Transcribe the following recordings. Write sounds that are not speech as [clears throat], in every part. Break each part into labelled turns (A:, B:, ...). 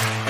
A: Yeah.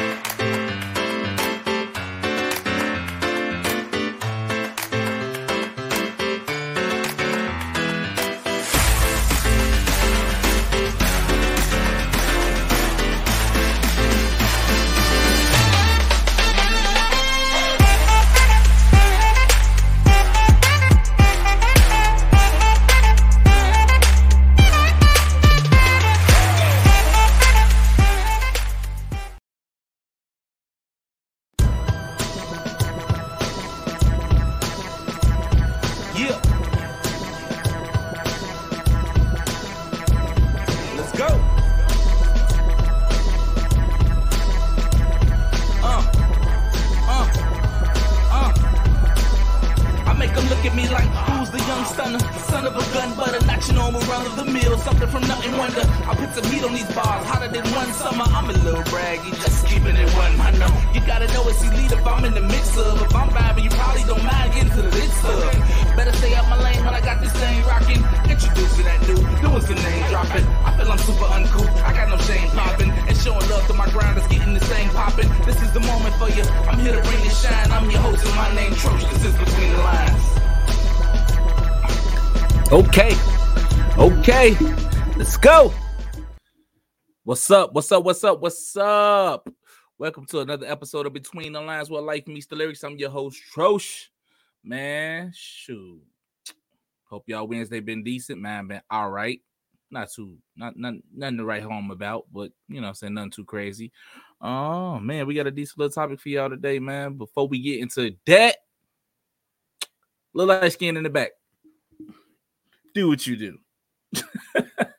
B: What's up? What's up? What's up? What's up? Welcome to another episode of Between the Lines where life meets the lyrics. I'm your host, Troche. Man, shoot. Hope y'all Wednesday been decent, man. Been all right. Not too, not, not nothing to write home about, but you know, I'm saying nothing too crazy. Oh man, we got a decent little topic for y'all today, man. Before we get into that, little light skin in the back. Do what you do. [laughs]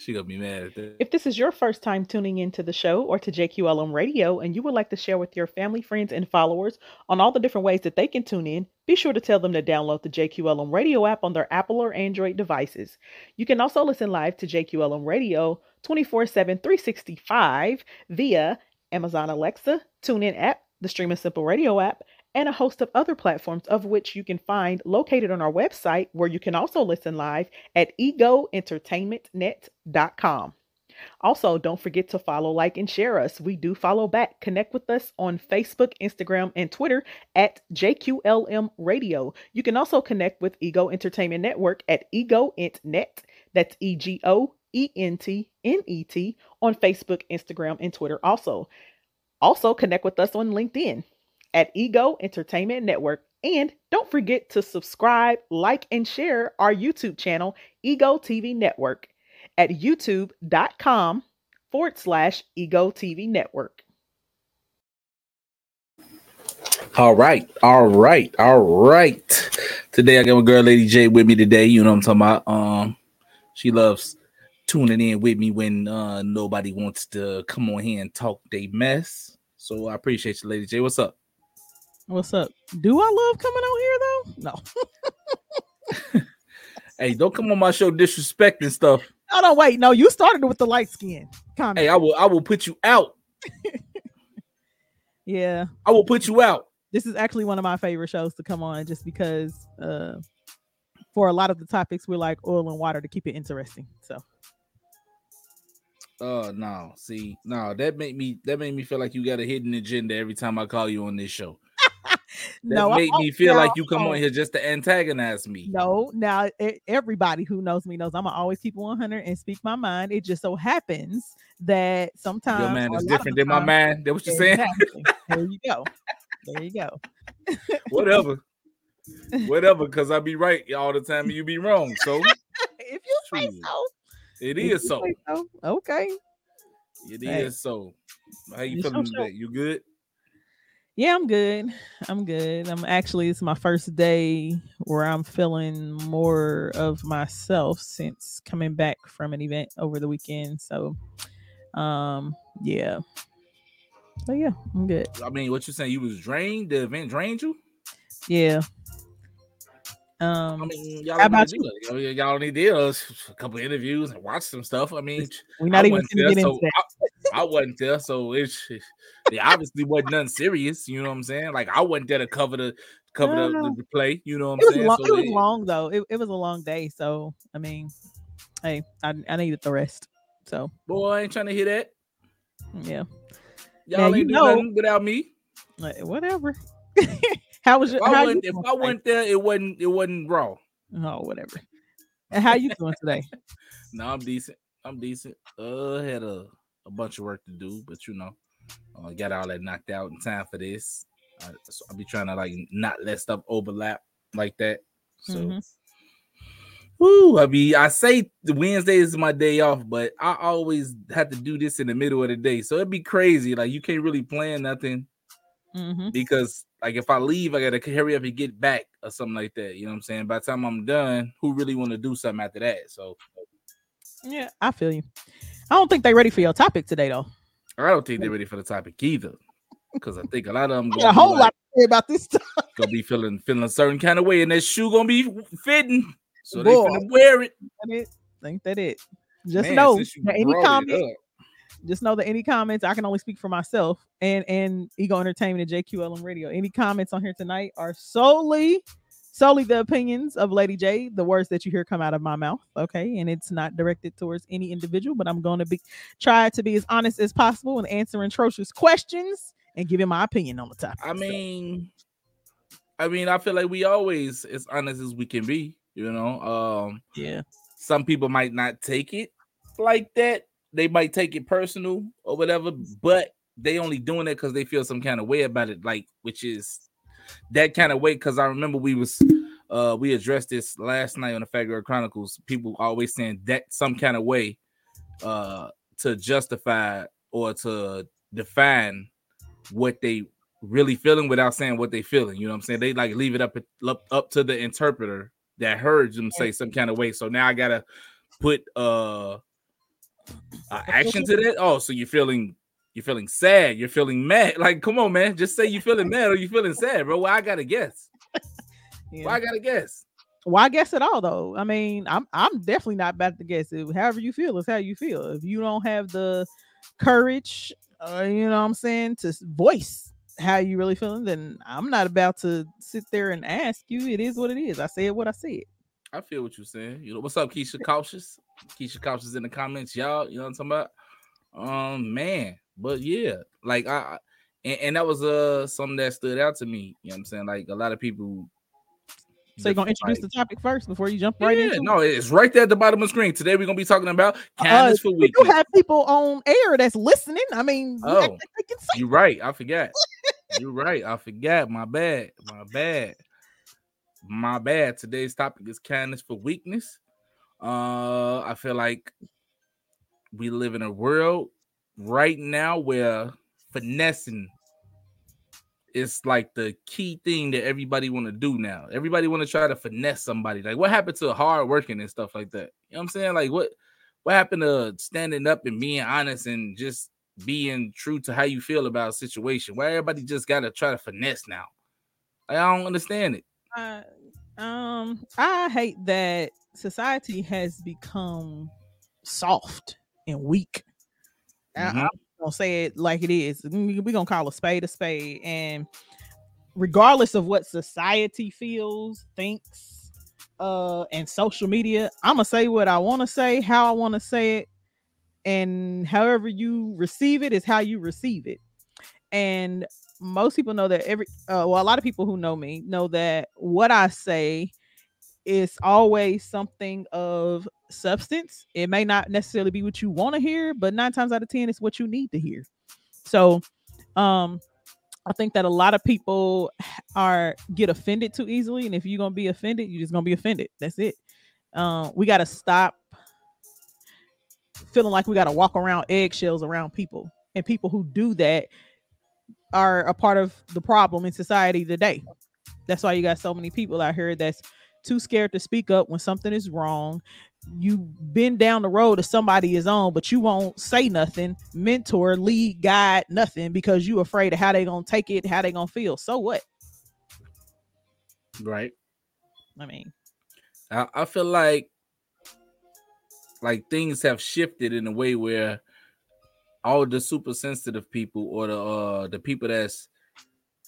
B: she gonna be mad at that.
C: If this is your first time tuning into the show or to JQLM Radio and you would like to share with your family, friends, and followers on all the different ways that they can tune in, be sure to tell them to download the JQLM Radio app on their Apple or Android devices. You can also listen live to JQLM Radio 24 7, 365 via Amazon Alexa, TuneIn app, the Stream and Simple Radio app, and a host of other platforms of which you can find located on our website where you can also listen live at egoentertainmentnet.com. Also, don't forget to follow, like, and share us. We do follow back. Connect with us on Facebook, Instagram, and Twitter at JQLM Radio. You can also connect with Ego Entertainment Network at EgoEntNet. That's E G O E N T N E T on Facebook, Instagram, and Twitter. Also, also connect with us on LinkedIn at Ego Entertainment Network. And don't forget to subscribe, like, and share our YouTube channel, Ego TV Network, at youtube.com forward slash Ego TV Network.
B: All right, all right, all right. Today I got my girl Lady J with me today. You know what I'm talking about. Um, she loves tuning in with me when uh nobody wants to come on here and talk they mess. So I appreciate you, Lady J. What's up?
C: What's up? Do I love coming out here though? No. [laughs]
B: Hey, don't come on my show disrespecting stuff.
C: Oh no, wait. No, you started with the light skin comment.
B: Hey, I will I will put you out. [laughs]
C: yeah.
B: I will put you out.
C: This is actually one of my favorite shows to come on just because uh for a lot of the topics we're like oil and water to keep it interesting. So
B: Oh no, see, no, that made me that made me feel like you got a hidden agenda every time I call you on this show. [laughs]
C: No,
B: made me feel
C: now-
B: like you come on here just to antagonize me.
C: No, now e- everybody who knows me knows I'm gonna always keep 100 and speak my mind. It just so happens that sometimes
B: Your man is different than my man. That what you're saying?
C: Exactly. there you go. There you go. [laughs]
B: Whatever. Whatever, because I be right all the time and you be wrong. So [laughs]
C: if you say so.
B: it is so.
C: so. Okay.
B: It
C: Hey.
B: is so. How you
C: It's
B: feeling today? You good?
C: Yeah, I'm good. I'm good. I'm actually it's my first day where I'm feeling more of myself since coming back from an event over the weekend. So um yeah. So yeah, I'm good.
B: I mean, what you saying? You was drained? The event drained you?
C: Yeah. Um, I
B: mean, y'all
C: How
B: need
C: about
B: that. Y'all- Y'all need to do a couple interviews and watch some stuff. I mean,
C: we're not
B: I
C: even gonna get
B: so
C: into that.
B: I, I wasn't there, so it's it obviously wasn't nothing serious. You know what I'm saying? Like I wasn't there to cover the cover the,
C: No.
B: the, play. You know what I'm saying?
C: long,
B: So
C: it was
B: it-
C: long though. It, it was a long day. So I mean, hey, I, I needed the rest. So
B: boy, I ain't trying to hear that.
C: Yeah.
B: Y'all
C: Now, you
B: ain't do
C: know-
B: nothing without me.
C: Like, whatever. [laughs] how was your
B: If I,
C: how you
B: wasn't, if I went there, it wasn't it wasn't raw.
C: Oh, whatever. And how you doing today? [laughs]
B: No, I'm decent. I'm decent. Uh, had a, a bunch of work to do, but you know, uh, got all that knocked out in time for this. I, so I'll be trying to like not let stuff overlap like that. So,
C: Mhm.
B: woo, I mean, I say the Wednesday is my day off, but I always have to do this in the middle of the day, so it'd be crazy. Like you can't really plan nothing
C: Mhm.
B: because like if I leave, I gotta hurry up and get back or something like that. You know what I'm saying? By the time I'm done, who really want to do something after that? So
C: Yeah, I feel you. I don't think they're ready for your topic today though.
B: I don't think they're ready for the topic either. Because I think a lot of them
C: a whole
B: like,
C: lot about this stuff.
B: gonna be feeling feeling a certain kind of way, and that shoe gonna be fitting. So they
C: Boy.
B: finna wear it.
C: It. Think that it. Just
B: Man,
C: know that any comment, just know that any comments, I can only speak for myself and and Ego Entertainment and JQLM Radio. Any comments on here tonight are solely solely the opinions of Lady J, the words that you hear come out of my mouth. Okay, and it's not directed towards any individual, but I'm going to be try to be as honest as possible and answer atrocious questions and giving my opinion on the topic.
B: I
C: So,
B: mean, I mean, I feel like we always as honest as we can be. You know, um,
C: yeah,
B: some people might not take it like that. They might take it personal or whatever, but they only doing it because they feel some kind of way about it, like which is that kind of way. Because I remember we was uh we addressed this last night on the Fat Girl Chronicles. People always saying that some kind of way uh to justify or to define what they really feeling without saying what they feeling. You know what I'm saying? They like leave it up up, up to the interpreter that heard them say some kind of way. So now I gotta put uh, uh action to that. Oh, so you're feeling you're feeling sad, you're feeling mad. Like, come on, man, just say you're feeling mad or you're feeling sad, bro. Why I gotta guess? [laughs]
C: yeah.
B: Why I gotta guess?
C: Why guess at all though? I mean, I'm I'm definitely not about to guess. It, however you feel is how you feel. If you don't have the courage, uh, you know what I'm saying, to voice how you really feeling, then I'm not about to sit there and ask you. It is what it is. I said what I said.
B: I feel what you're saying. You know, what's up, Keisha Cautious? Keisha Cautious in the comments, y'all. You know what I'm talking about? Um, man, but yeah, like I, and, and that was uh something that stood out to me. You know what I'm saying? Like a lot of people.
C: So you're gonna introduce the topic first before you jump right in.
B: yeah,
C: into it?
B: no, it's right there at the bottom of the screen. Today we're gonna be talking about
C: Uh,
B: kindness for
C: we
B: You
C: have people on air that's listening. I mean,
B: Oh.
C: act like can say
B: You're right. I forgot. [laughs] You're right. I forgot. My bad. My bad. My bad. Today's topic is kindness for weakness. Uh, I feel like we live in a world right now where finessing is like the key thing that everybody want to do now. Everybody want to try to finesse somebody. Like, what happened to hard working and stuff like that? You know what I'm saying? Like, what what happened to standing up and being honest and just being true to how you feel about a situation? Why everybody just gotta try to finesse now? Like, I don't understand it.
C: I, um, I hate that society has become soft and weak. I-
B: Mhm.
C: I'm gonna say it like it is. We're gonna call a spade a spade, and regardless of what society feels, thinks, uh, and social media, I'm gonna say what I want to say, how I want to say it, and however you receive it is how you receive it. And most people know that every uh, well a lot of people who know me know that what i say is always something of substance. It may not necessarily be what you want to hear but nine times out of ten it's what you need to hear. So um i think that a lot of people are get offended too easily and if you're gonna be offended you're just gonna be offended. That's it. Um we got to stop feeling like we got to walk around eggshells around people and people who do that are a part of the problem in society today. That's why you got so many people out here that's too scared to speak up when something is wrong. You've been down the road that somebody is on, but you won't say nothing, mentor, lead, guide, nothing because you afraid of how they gonna take it, how they gonna feel. So what?
B: Right.
C: I mean,
B: I, I feel like like things have shifted in a way where all the super sensitive people or the uh the people that's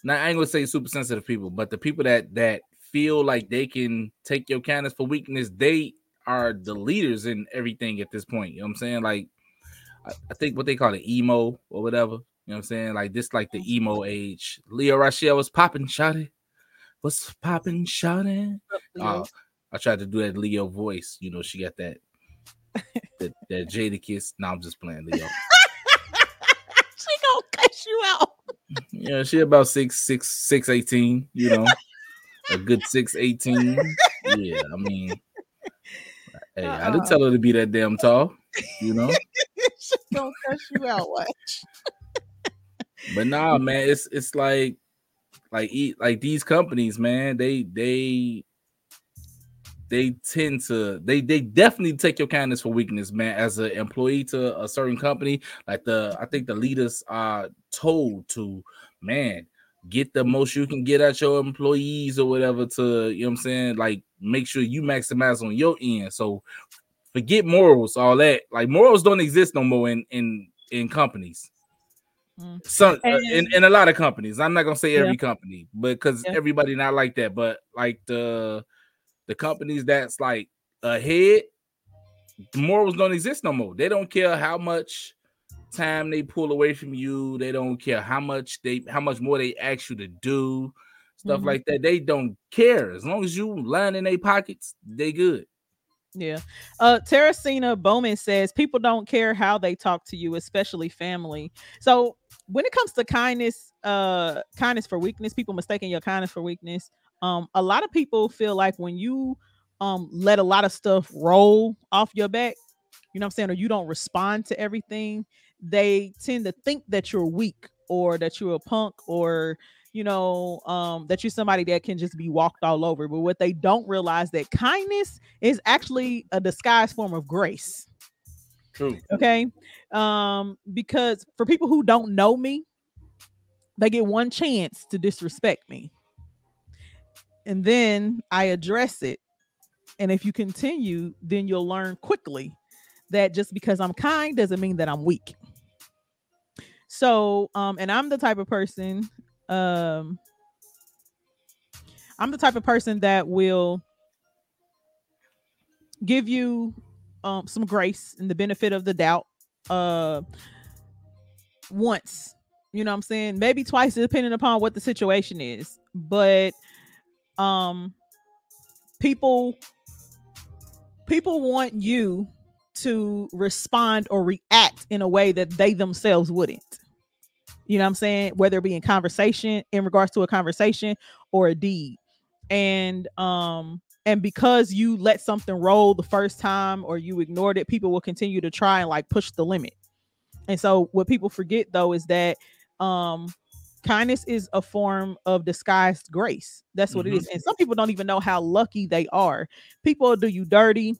B: not I ain't gonna say super sensitive people, but the people that that feel like they can take your kindness for weakness, they are the leaders in everything at this point. You know what I'm saying? Like I, I think what they call it emo or whatever. You know what I'm saying? Like this, like the emo age. Leo Rochelle was popping, shotty. What's popping, shotty? Uh, I tried to do that Leo voice. You know, she got that that, [laughs] that Jadakiss. Now I'm just playing Leo. [laughs]
C: she gonna cut you out.
B: Yeah, she about six, six, six, eighteen. You know, a good six, eighteen. Yeah, I mean, [laughs] hey, uh-uh. I didn't uh-uh. tell her to be that damn tall. You know, [laughs]
C: she gonna cut you out. Watch.
B: but nah, man, it's it's like like eat like these companies, man. They they they tend to they they definitely take your kindness for weakness, man. As an employee to a certain company, like the I think the leaders are told to man get the most you can get at your employees or whatever to you know what I'm saying, like make sure you maximize on your end. So forget morals, all that. Like morals don't exist no more in in in companies. Mm. Some uh, in, in a lot of companies. I'm not gonna say every yeah. company, but because yeah. everybody not like that. But like the the companies that's like ahead, morals don't exist no more. They don't care how much time they pull away from you. They don't care how much they how much more they ask you to do, stuff mm-hmm. like that. They don't care as long as you line in their pockets. They good.
C: Yeah. Uh Teresina Bowman says people don't care how they talk to you, especially family. So when it comes to kindness, uh kindness for weakness, people mistaking your kindness for weakness um a lot of people feel like when you um let a lot of stuff roll off your back you know what i'm saying or you don't respond to everything they tend to think that you're weak or that you're a punk or you know um that you're somebody that can just be walked all over. But what they don't realize that kindness is actually a disguised form of grace.
B: True.
C: Okay? Um because for people who don't know me they get one chance to disrespect me. And then I address it. And if you continue, then you'll learn quickly that just because I'm kind doesn't mean that I'm weak. So, um, and I'm the type of person, um, I'm the type of person that will give you um some grace and the benefit of the doubt uh once you know what i'm saying? Maybe twice depending upon what the situation is. But um people people want you to respond or react in a way that they themselves wouldn't you know what i'm saying whether it be in conversation in regards to a conversation or a deed and um and because you let something roll the first time or you ignored it people will continue to try and like push the limit and so what people forget though is that um kindness is a form of disguised grace. That's what mm-hmm. it is. And some people don't even know how lucky they are. People do you dirty.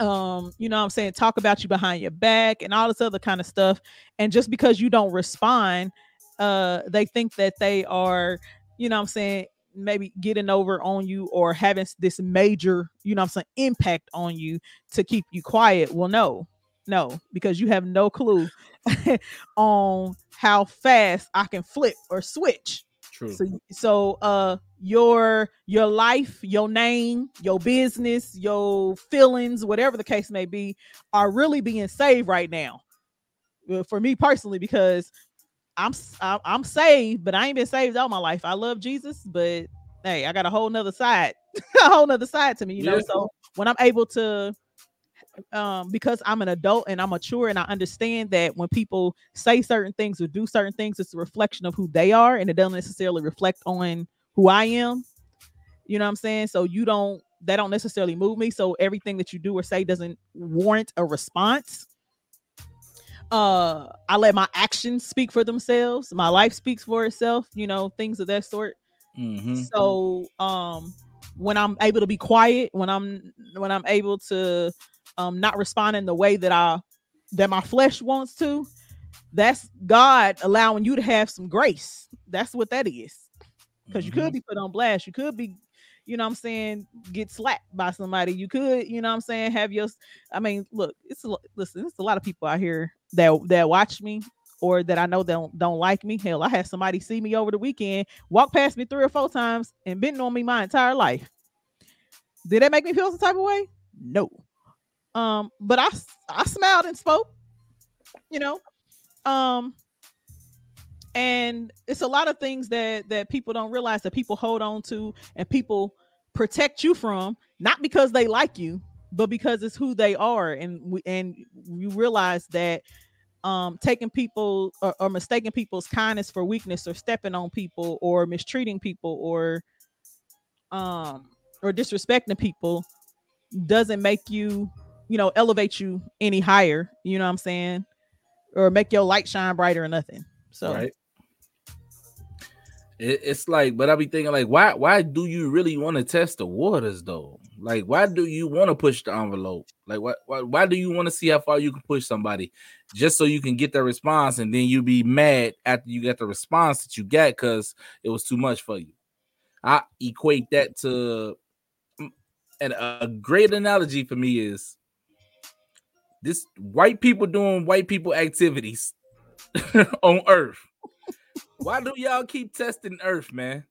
C: Um, you know I'm saying, talk about you behind your back and all this other kind of stuff. And just because you don't respond, uh, they think that they are, you know I'm saying, maybe getting over on you or having this major, you know I'm saying, impact on you to keep you quiet. Well, no, no, because you have no clue [laughs] on how fast I can flip or switch.
B: True.
C: So, so uh your your life, your name, your business, your feelings, whatever the case may be, are really being saved right now. For me personally, because I'm I'm saved, but I ain't been saved all my life. I love Jesus, but hey, I got a whole nother side, [laughs] a whole nother side to me, you know. So when I'm able to um, because I'm an adult and I'm mature and I understand that when people say certain things or do certain things, it's a reflection of who they are and it doesn't necessarily reflect on who I am. You know what I'm saying? So you don't that don't necessarily move me. So everything that you do or say doesn't warrant a response. Uh I let my actions speak for themselves. My life speaks for itself, you know, things of that sort. Mm-hmm. So um when I'm able to be quiet, when I'm when I'm able to um not responding the way that I that my flesh wants to, that's God allowing you to have some grace. That's what that is. Because mm-hmm. you could be put on blast. You could be, you know what I'm saying, get slapped by somebody. You could, you know I'm saying, have your I mean, look, it's a listen, it's a lot of people out here that that watch me or that I know don't don't like me. Hell, I had somebody see me over the weekend, walk past me three or four times, and been on me my entire life. Did that make me feel some type of way? No. Um, but I I smiled and spoke. You know, um, and it's a lot of things that that people don't realize that people hold on to and people protect you from, not because they like you, but because it's who they are, and we and you realize that um, taking people or, or, mistaking people's kindness for weakness or stepping on people or mistreating people or um or disrespecting people doesn't make you you know elevate you any higher you know what i'm saying? Or make your light shine brighter or nothing. So right.
B: It, it's like but I'll be thinking like why why do you really want to test the waters though? Like why do you want to push the envelope? Like why, why why do you want to see how far you can push somebody just so you can get the response and then you be mad after you get the response that you got because it was too much for you? I equate that to mm, and a great analogy for me is this white people doing white people activities [laughs] on earth why do y'all keep testing earth man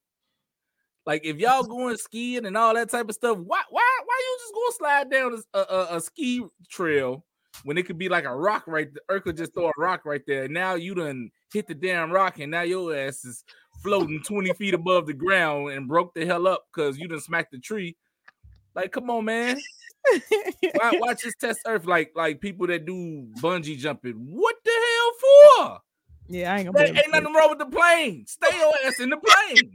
B: like if y'all going skiing and all that type of stuff, why why why you just go slide down a, a, a ski trail when it could be like a rock right there? Earth could just throw a rock right there. And Now you done hit the damn rock and now your ass is floating 20 feet above the ground and broke the hell up because you done smacked the tree. Like, come on, man. Why, [laughs] watch this test earth like like people that do bungee jumping. What the hell for?
C: Yeah, I ain't gonna.
B: ain't nothing wrong with the plane. Stay your ass in the plane.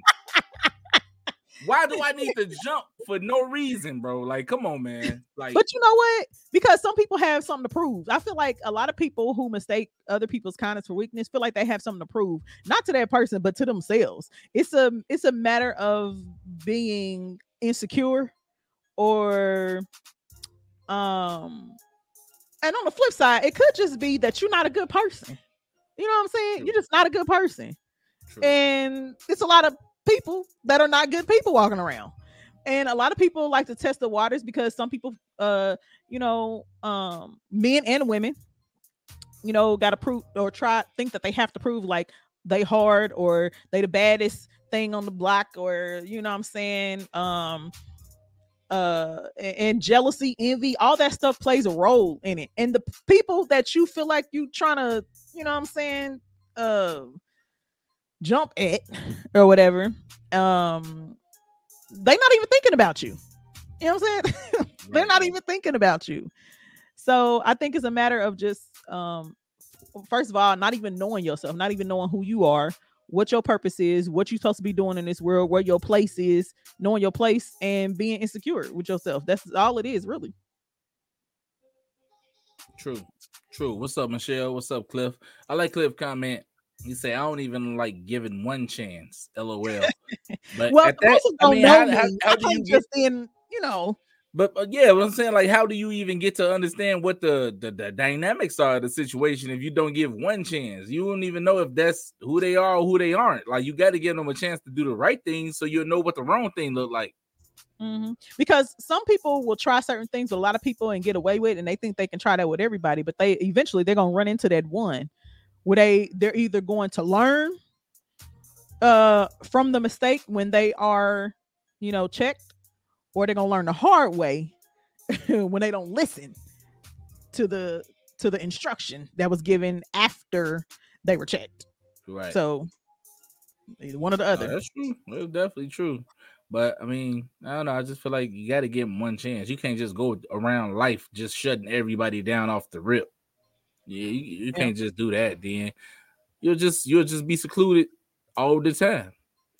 B: Why do I need to jump for no reason, bro? Like, come on, man. Like,
C: but you know what? Because some people have something to prove. I feel like a lot of people who mistake other people's kindness for weakness feel like they have something to prove, not to that person, but to themselves. It's a it's a matter of being insecure or um and on the flip side, it could just be that you're not a good person. You know what I'm saying? You're just not a good person. True. And it's a lot of people that are not good people walking around. And a lot of people like to test the waters because some people uh you know um men and women you know got to prove or try think that they have to prove like they hard or they the baddest thing on the block or you know I'm saying um uh and jealousy envy all that stuff plays a role in it and the people that you feel like you trying to you know i'm saying uh jump at or whatever, um, they're not even thinking about you. You know what I'm saying? [laughs] they're not even thinking about you. So I think it's a matter of just um first of all, not even knowing yourself, not even knowing who you are, what your purpose is, what you're supposed to be doing in this world, where your place is, knowing your place and being insecure with yourself. That's all it is, really.
B: True. True. What's up, Michelle? What's up, Cliff? I like Cliff comment. He say, I don't even like giving one chance. LOL. [laughs]
C: But well, that, I mean, how, how, how, do you just get, in, you know?
B: But, yeah, what I'm saying, like, how do you even get to understand what the, the, the dynamics are of the situation if you don't give one chance? You don't even know if that's who they are or who they aren't. Like, you got to give them a chance to do the right thing so you'll know what the wrong thing look like.
C: Mm-hmm. Because some people will try certain things a lot of people and get away with, it, and they think they can try that with everybody, but they eventually they're gonna run into that one where they they're either going to learn uh from the mistake when they are you know checked or they're gonna learn the hard way [laughs] when they don't listen to the to the instruction that was given after they were checked right so either one or the other
B: oh, that's true that's definitely true but I mean, I don't know. I just feel like you got to give them one chance. You can't just go around life just shutting everybody down off the rip. Yeah, you, you can't just do that. Then you'll just you'll just be secluded all the time.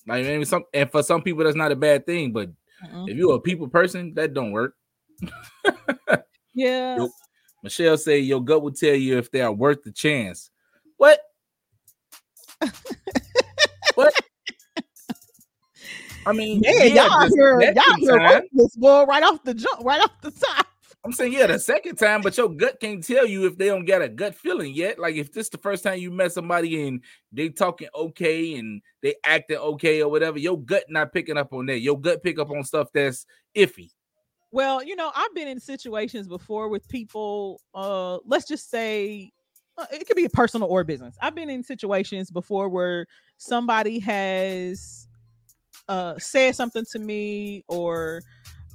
B: Like maybe some and for some people that's not a bad thing, but Mm-hmm. if you're a people person, that don't work. [laughs]
C: yeah.
B: Michelle say your gut will tell you if they are worth the chance. What? what? I mean, [laughs]
C: yeah, yeah y'all here, y'all here this boy right off the jump, right off the top.
B: I'm saying, yeah, the second time, but your gut can't tell you if they don't get a gut feeling yet. Like if this the first time you met somebody and they talking okay and they acting okay or whatever, your gut not picking up on that. Your gut pick up on stuff that's iffy.
C: Well, you know, I've been in situations before with people. Uh, let's just say uh, it could be a personal or business. I've been in situations before where somebody has uh said something to me or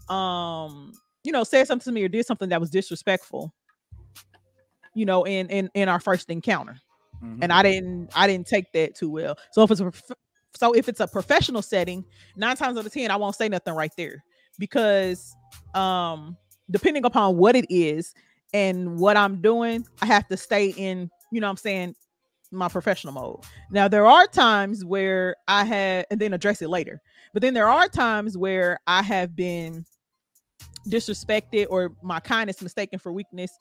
C: um you know, said something to me or did something that was disrespectful. you know, in in in our first encounter.
B: Mhm.
C: And I didn't I didn't take that too well. So if it's a prof- so if it's a professional setting, nine times out of ten, I won't say nothing right there because um depending upon what it is and what I'm doing, I have to stay in, you know what I'm saying, my professional mode. Now there are times where I had and then address it later. But then there are times where I have been disrespected or my kindness mistaken for weakness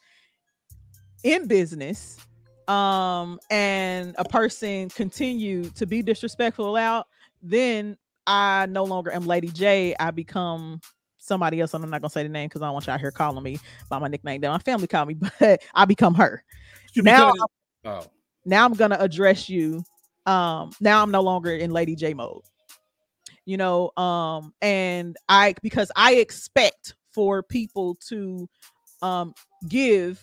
C: in business um and a person continue to be disrespectful out then i no longer am lady j i become somebody else and i'm not gonna say the name because i don't want y'all here calling me by my nickname that my family call me [laughs] but i become her
B: You
C: now
B: become- oh,
C: now I'm gonna address you. Um, now I'm no longer in Lady J mode. You know, um, and I because I expect for people to um give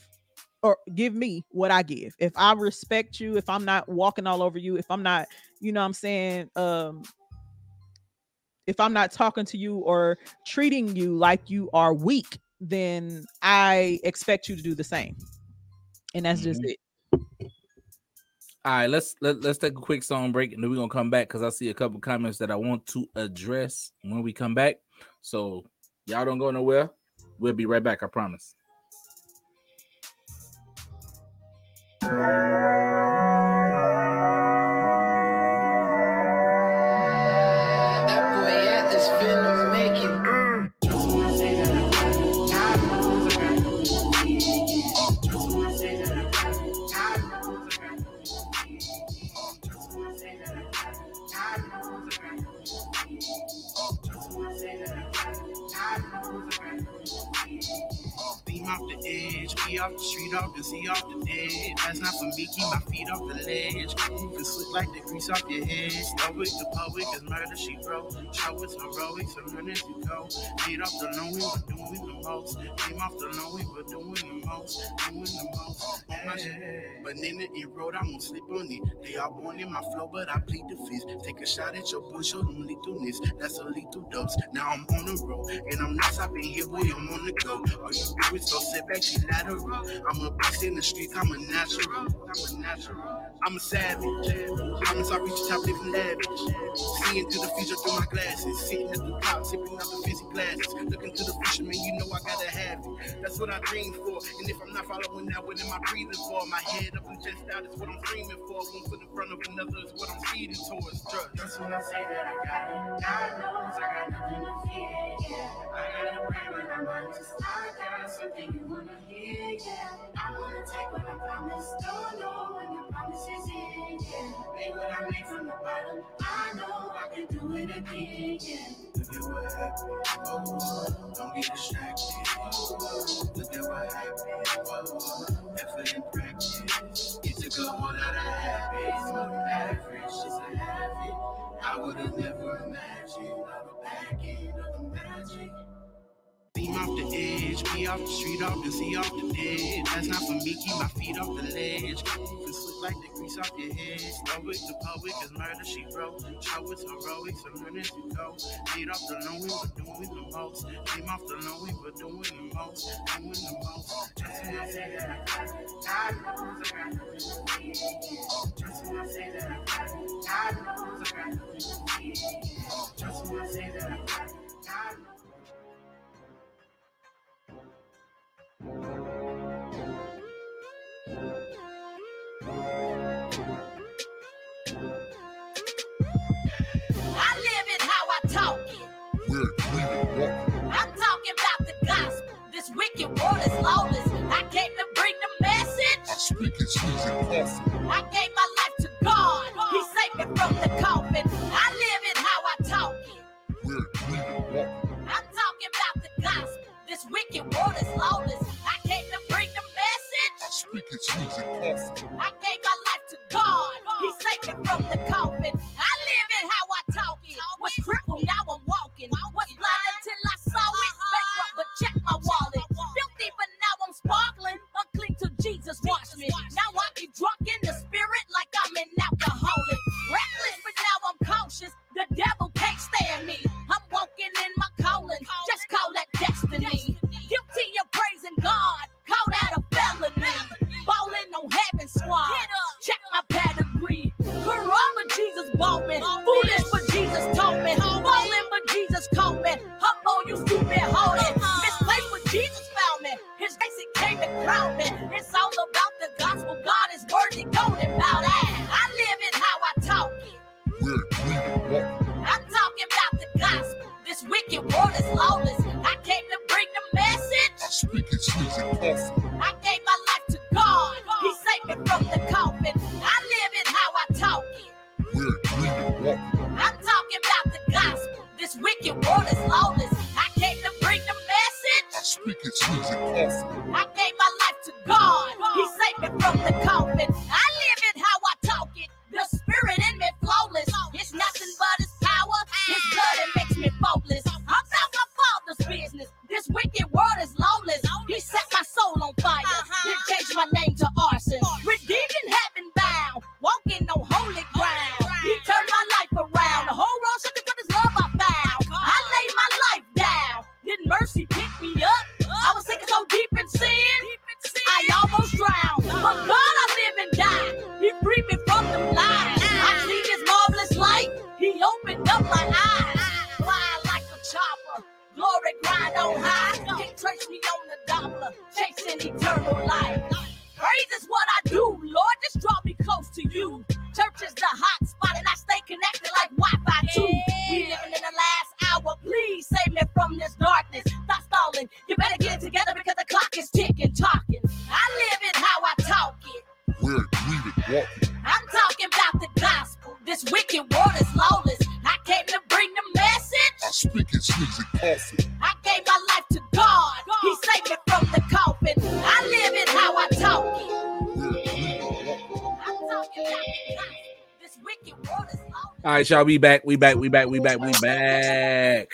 C: or give me what I give. If I respect you, if I'm not walking all over you, if I'm not, you know what I'm saying, um if I'm not talking to you or treating you like you are weak, then I expect you to do the same. And that's just
B: Mhm.
C: it.
B: All right, let's let, let's take a quick song break and then we're gonna come back because I see a couple comments that I want to address when we come back. So y'all don't go nowhere. We'll be right back, I promise.
D: Off the street, off the sea, off the dead. That's not for me, keep my feet off the ledge. Moving slick like the grease off your head. Stoic, the public is murder, she wrote. Show it's heroic, so run as you go. Beat off the we were doing the most. Beam off the we were doing the most. Doing the most. On my shit. Banana and road, I won't sleep on it. They all born in my flow, but I plead the fifth. Take a shot at your bush, show them lethalness. That's a lethal dose. Now I'm on the road, and I'm not stopping here, boy, I'm on the go. All you do is go sit back, she lateral. I'm a beast in the streets, I'm a natural. I'm a natural. I'm a savage. Promise I reach the top, living lavish. Seeing through the future through my glasses. Sitting at the top, sipping out the fancy glasses. Looking to the future, man, you know I gotta have it. That's what I dream for. And if I'm not following that, what am I breathing for? My head up and chest out is what I'm dreaming for. One foot in front of another is what I'm speeding towards. Trust.
E: That's when I say that I got it. God knows I got nothing to fear. Yeah, I gotta pray when I'm honest. I got something you wanna hear. Yeah, I wanna take what I promised. Don't know when the promise is in. Yeah, ain't what I made from the bottom. I know I can do it again. Yeah.
D: At what happened. Oh, don't get distracted. Oh, look at what happened. Oh, effort and practice. It took a whole lot of habits. More than average, just a habit. I would have never imagined all the back end of the magic. Beam off the edge, be off the street, off the sea, off the dead. That's not for me, keep my feet off the ledge. Moving slick like the grease off your head. Stoic, the public is murder, she wrote. Show it's heroic, so as you go. Beat off the we were doing the most. Beam off the we were doing the most. Doing the most.
E: Just when I say that I got it, God knows I got to fear. Just when I say that I got it, God knows I got to fear. Just when I say that I got it. I
F: I live it how I talk it. I'm talking about the gospel. This wicked world is lawless. I came to bring the message. I speak as a coffin. I gave my life to God. He saved me from the coffin. Message.
G: I
F: gave my life to God. He saved me from the coffin.
B: Right, y'all. We back. We back. We back. We back. We [laughs] back.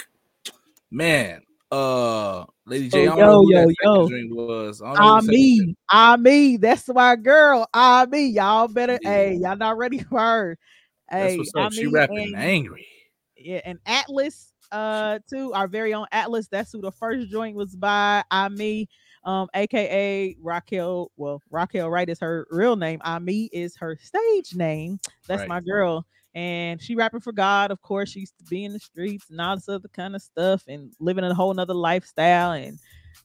B: Man, uh, Lady J, I don't
C: Yo,
B: know who
C: yo,
B: that
C: yo.
B: second drink was. I
C: I
B: who the second
C: me,
B: drink-
C: I me. That's my girl. I me. Y'all better. Hey, y'all not ready for her.
B: That's
C: Hey,
B: what's up. She
C: Ami
B: rapping
C: and-
B: angry.
C: yeah, and Atlas, uh, too, our very own Atlas. That's who the first joint was by. I me, um, aka Raquel. Well, Raquel Wright is her real name. I me is her stage name. That's
B: Right.
C: my girl. And she rapping for God, of course. She used to be in the streets and all this other kind of stuff and living a whole nother lifestyle. And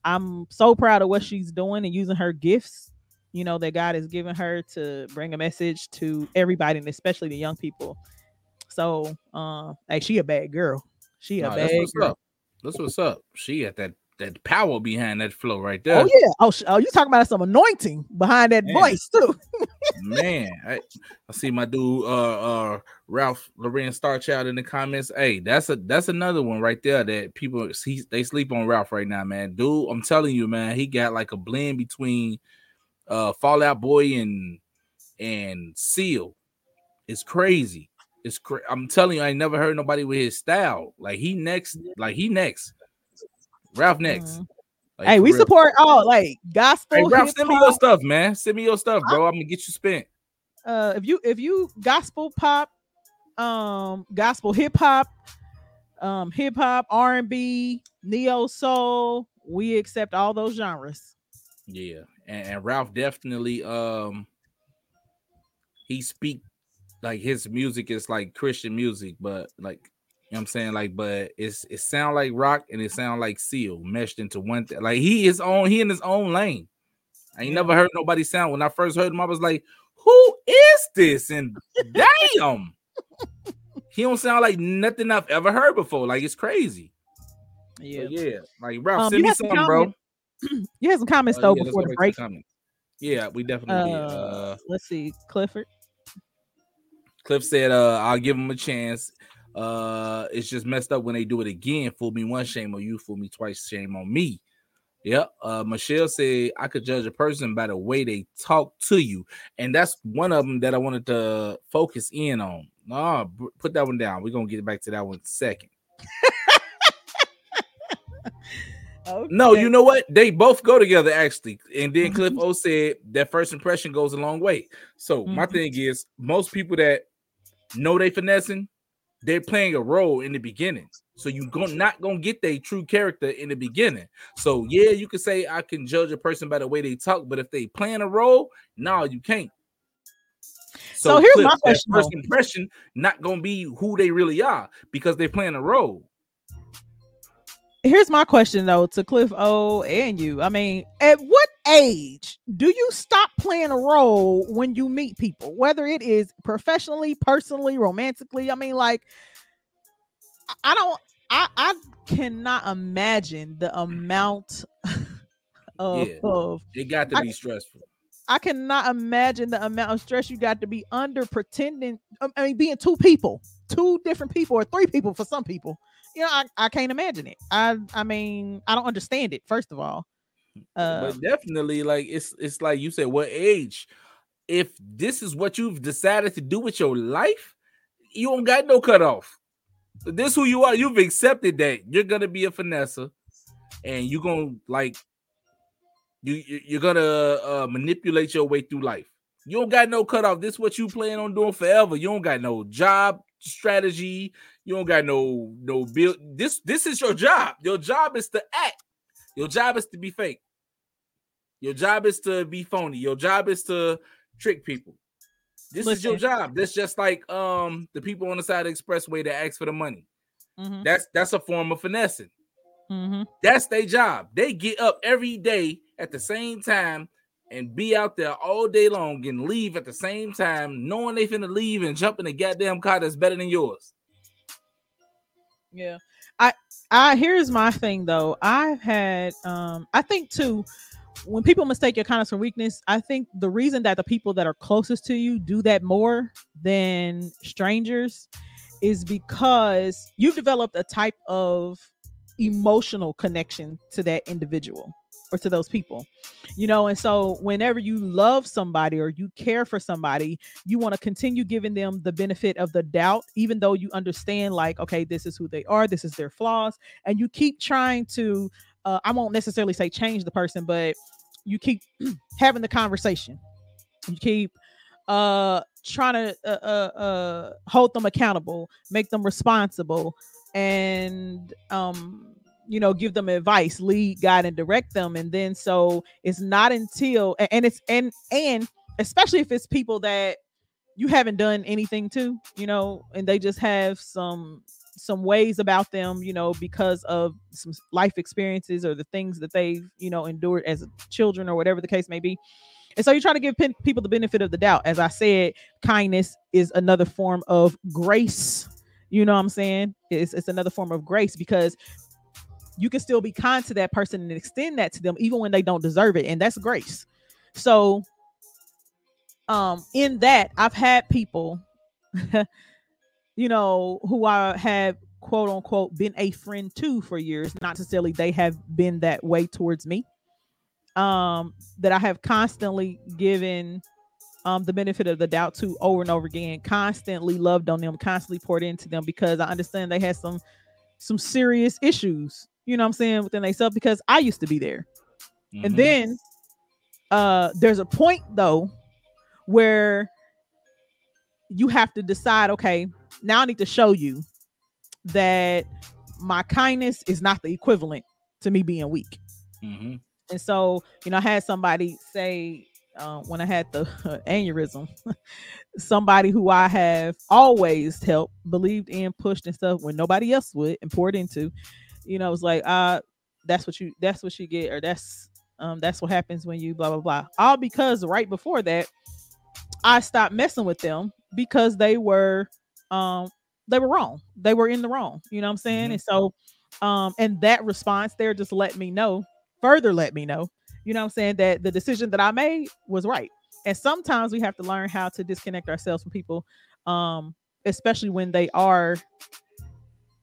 C: I'm so proud of what she's doing and using her gifts, you know, that God has given her to bring a message to everybody and especially the young people. So, uh, hey, she a bad girl. She a
B: Nah,
C: bad
B: that's what's
C: girl.
B: up. That's what's up. She at that that power behind that flow right there.
C: Oh yeah. Oh, oh, you talking about some anointing behind that
B: Man.
C: voice too.
B: Man, I, I see my dude uh uh Ralph Loren Starchild in the comments. Hey, that's a that's another one right there that people see they sleep on Ralph right now, man. Dude, I'm telling you, man, he got like a blend between uh Fall Out Boy and and Seal. It's crazy. It's cra- I'm telling you, I ain't never heard nobody with his style. Like he next, like he next. Ralph next.
C: Mhm.
B: Like,
C: hey, we
B: real.
C: support all like gospel.
B: Hey, Ralph, send me your stuff, man. Send me your stuff, bro. I'm gonna get you spent.
C: uh if you if you gospel pop um gospel hip hop um hip hop r&b neo soul we accept all those genres
B: Yeah, and, and Ralph definitely um he speak like his music is like Christian music, but like you know what I'm saying, like, but it's it sound like rock and it sound like seal meshed into one thing. Like he is on he in his own lane. I ain't
C: Yeah.
B: never heard nobody sound when I first heard him. I was like, who is this? And damn, he don't sound like nothing I've ever heard before. Like it's crazy.
C: yeah
B: Yeah, yeah. Like Ralph,
C: Um,
B: send me
C: some
B: something, bro. [clears throat]
C: you had some comments
B: Uh,
C: though
B: yeah,
C: before the break.
B: Yeah, we definitely did.
C: uh,
B: Uh,
C: let's see clifford
B: Cliff said, uh, I'll give him a chance. Uh, it's just messed up when they do it again. Fool me once, shame on you. Fool me twice, shame on me. Yep. Uh, Michelle said I could judge a person by the way they talk to you, and that's one of them that I wanted to focus in on. Nah, br- put that one down. We're gonna get back to that one second. [laughs] No,
C: Okay.
B: you know what? They both go together actually. And then Cliff O said that first impression goes a long way. So my
C: Mhm.
B: thing is, most people that know they finessing, they're playing a role in the beginning. So you go not gonna get their true character in the beginning. So yeah, you could say I can judge a person by the way they talk, but if they playing a role, no, you can't.
C: So here's my question,
B: First impression not gonna be who they really are because they're playing a role.
C: here's my question though to cliff o and you i mean at what age do you stop playing a role when you meet people whether it is professionally personally romantically i mean like I- don't i i cannot imagine the amount [laughs] of,
B: Yeah.
C: of
B: It got to
C: I-
B: be stressful.
C: I cannot imagine the amount of stress you got to be under pretending. I mean, being two people, two different people, or three people for some people. You know, I, I can't imagine it. I I mean, I don't understand it. First of all, uh,
B: but definitely like it's it's like you said what age? If this is what you've decided to do with your life you don't got no cutoff. This who you are you've accepted that you're gonna be a finesser and you're gonna like you you- you're gonna uh manipulate your way through life. You don't got no cutoff. This what you plan on doing forever. You don't got no job strategy. You don't got no no build this this is your job. Your job is to act your job is to be fake your job is to be phony. Your job is to trick people. This is your
C: Listen.
B: job. That's just like um the people on the side of the expressway that ask for the money.
C: mhm,
B: That's that's a form of finessing.
C: mhm.
B: That's their job. They get up every day at the same time and be out there all day long and leave at the same time, knowing they finna leave and jump in a goddamn car that's better than yours.
C: Yeah. I here's my thing though. I've had um I think too when people mistake your kindness for weakness, I think the reason that the people that are closest to you do that more than strangers is because you've developed a type of emotional connection to that individual or to those people you know and so whenever you love somebody or you care for somebody you want to continue giving them the benefit of the doubt even though you understand like okay this is who they are this is their flaws and you keep trying to uh, i won't necessarily say change the person but you keep [clears throat] having the conversation. You keep uh trying to uh, uh, uh hold them accountable make them responsible and um you know give them advice lead guide and direct them. And then so it's not until and it's and and especially if it's people that you haven't done anything to you know and they just have some some ways about them you know because of some life experiences or the things that they've you know endured as children or whatever the case may be. And so you try to give people the benefit of the doubt. As i said kindness is another form of grace. You know what i'm saying? It's, it's another form of grace because you can still be kind to that person and extend that to them even when they don't deserve it and that's grace. So um in that i've had people [laughs] you know who i have quote unquote been a friend to for years not necessarily they have been that way towards me um that i have constantly given um the benefit of the doubt to over and over again constantly loved on them constantly poured into them because i understand they had some some serious issues you know what i'm saying within themselves because i used to be there and
B: Mhm.
C: then uh there's a point though where you have to decide okay now i need to show you that my kindness is not the equivalent to me being weak
B: Mhm.
C: and so you know i had somebody say uh, when i had the [laughs] aneurysm [laughs] somebody who i have always helped believed in pushed and stuff when nobody else would and poured into you know it's like uh that's what you that's what you get or that's um that's what happens when you blah blah blah. All because right before that i stopped messing with them because they were um they were wrong. They were in the wrong you know what i'm saying?
B: Mhm.
C: and so um and that response there just let me know further let me know you know what i'm saying that the decision that i made was right. And sometimes we have to learn how to disconnect ourselves from people um especially when they are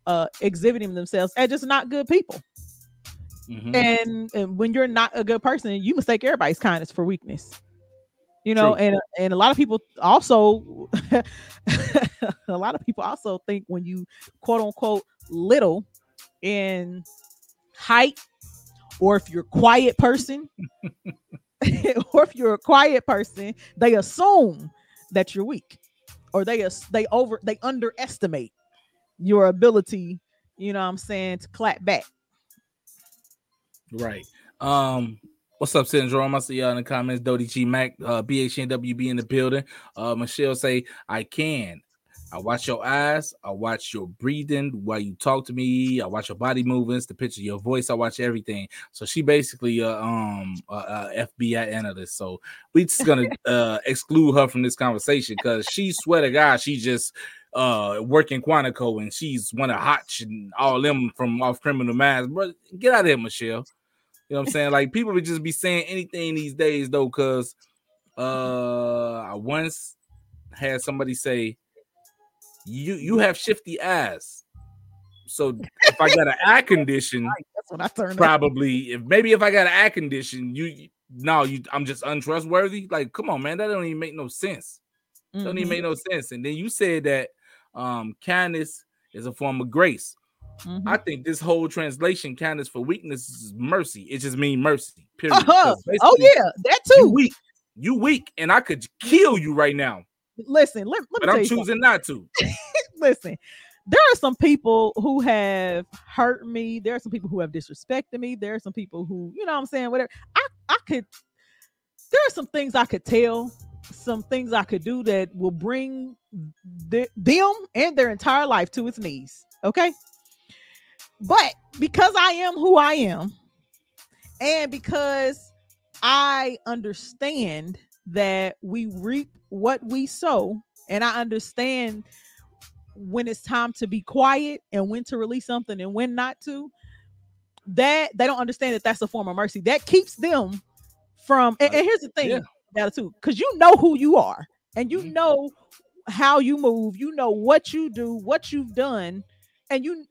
C: uh exhibiting themselves as just not good people
B: Mhm.
C: and, and when you're not a good person you mistake everybody's kindness for weakness you know
B: True.
C: and and a lot of people also [laughs] a lot of people also think when you quote unquote little in height or if you're a quiet person [laughs] or if you're a quiet person they assume that you're weak or they they over they underestimate your ability you know what i'm saying to clap back
B: Right. Um, what's up, Syndrome? I see y'all in the comments. Dodie G Mac, uh, BHNWB in the building. Uh, Michelle say, I can. I watch your eyes. I watch your breathing while you talk to me. I watch your body movements, the pitch of your voice. I watch everything. So she basically uh, um uh, uh, FBI analyst. So we just gonna [laughs] uh exclude her from this conversation because she swear to God she just uh working Quantico and she's one of Hotch and all them from off Criminal Minds. But get out of here, Michelle. You know what I'm saying? Like people would just be saying anything these days though, because uh I once had somebody say you you have shifty eyes. So if I got an eye condition, [laughs]
C: that's when i
B: probably if maybe if I got an eye condition, you no, you I'm just untrustworthy. Like, come on, man, that don't even make no sense. Don't even
C: Mhm,
B: make no sense. And then you said that um kindness is a form of grace.
C: mhm.
B: I think this whole translation, kindness for weakness, is mercy. It just means mercy. Period.
C: Uh-huh. Oh yeah, that too.
B: you weak. You weak, and I could kill you right now,
C: Listen, let, let me
B: but
C: tell
B: I'm
C: you something.
B: choosing not to. [laughs]
C: Listen, there are some people who have hurt me. There are some people who have disrespected me. There are some people who, you know what I'm saying, whatever. I, I could there are some things I could tell, some things I could do that will bring th- them and their entire life to its knees. Okay. But because I am who I am, and because I understand that we reap what we sow, and I understand when it's time to be quiet and when to release something and when not to. That they don't understand that that's a form of mercy. That keeps them from. And, and here's the thing
B: Yeah.
C: About it too, because you know who you are and you
B: Mhm.
C: know how you move, you know what you do, what you've done, and you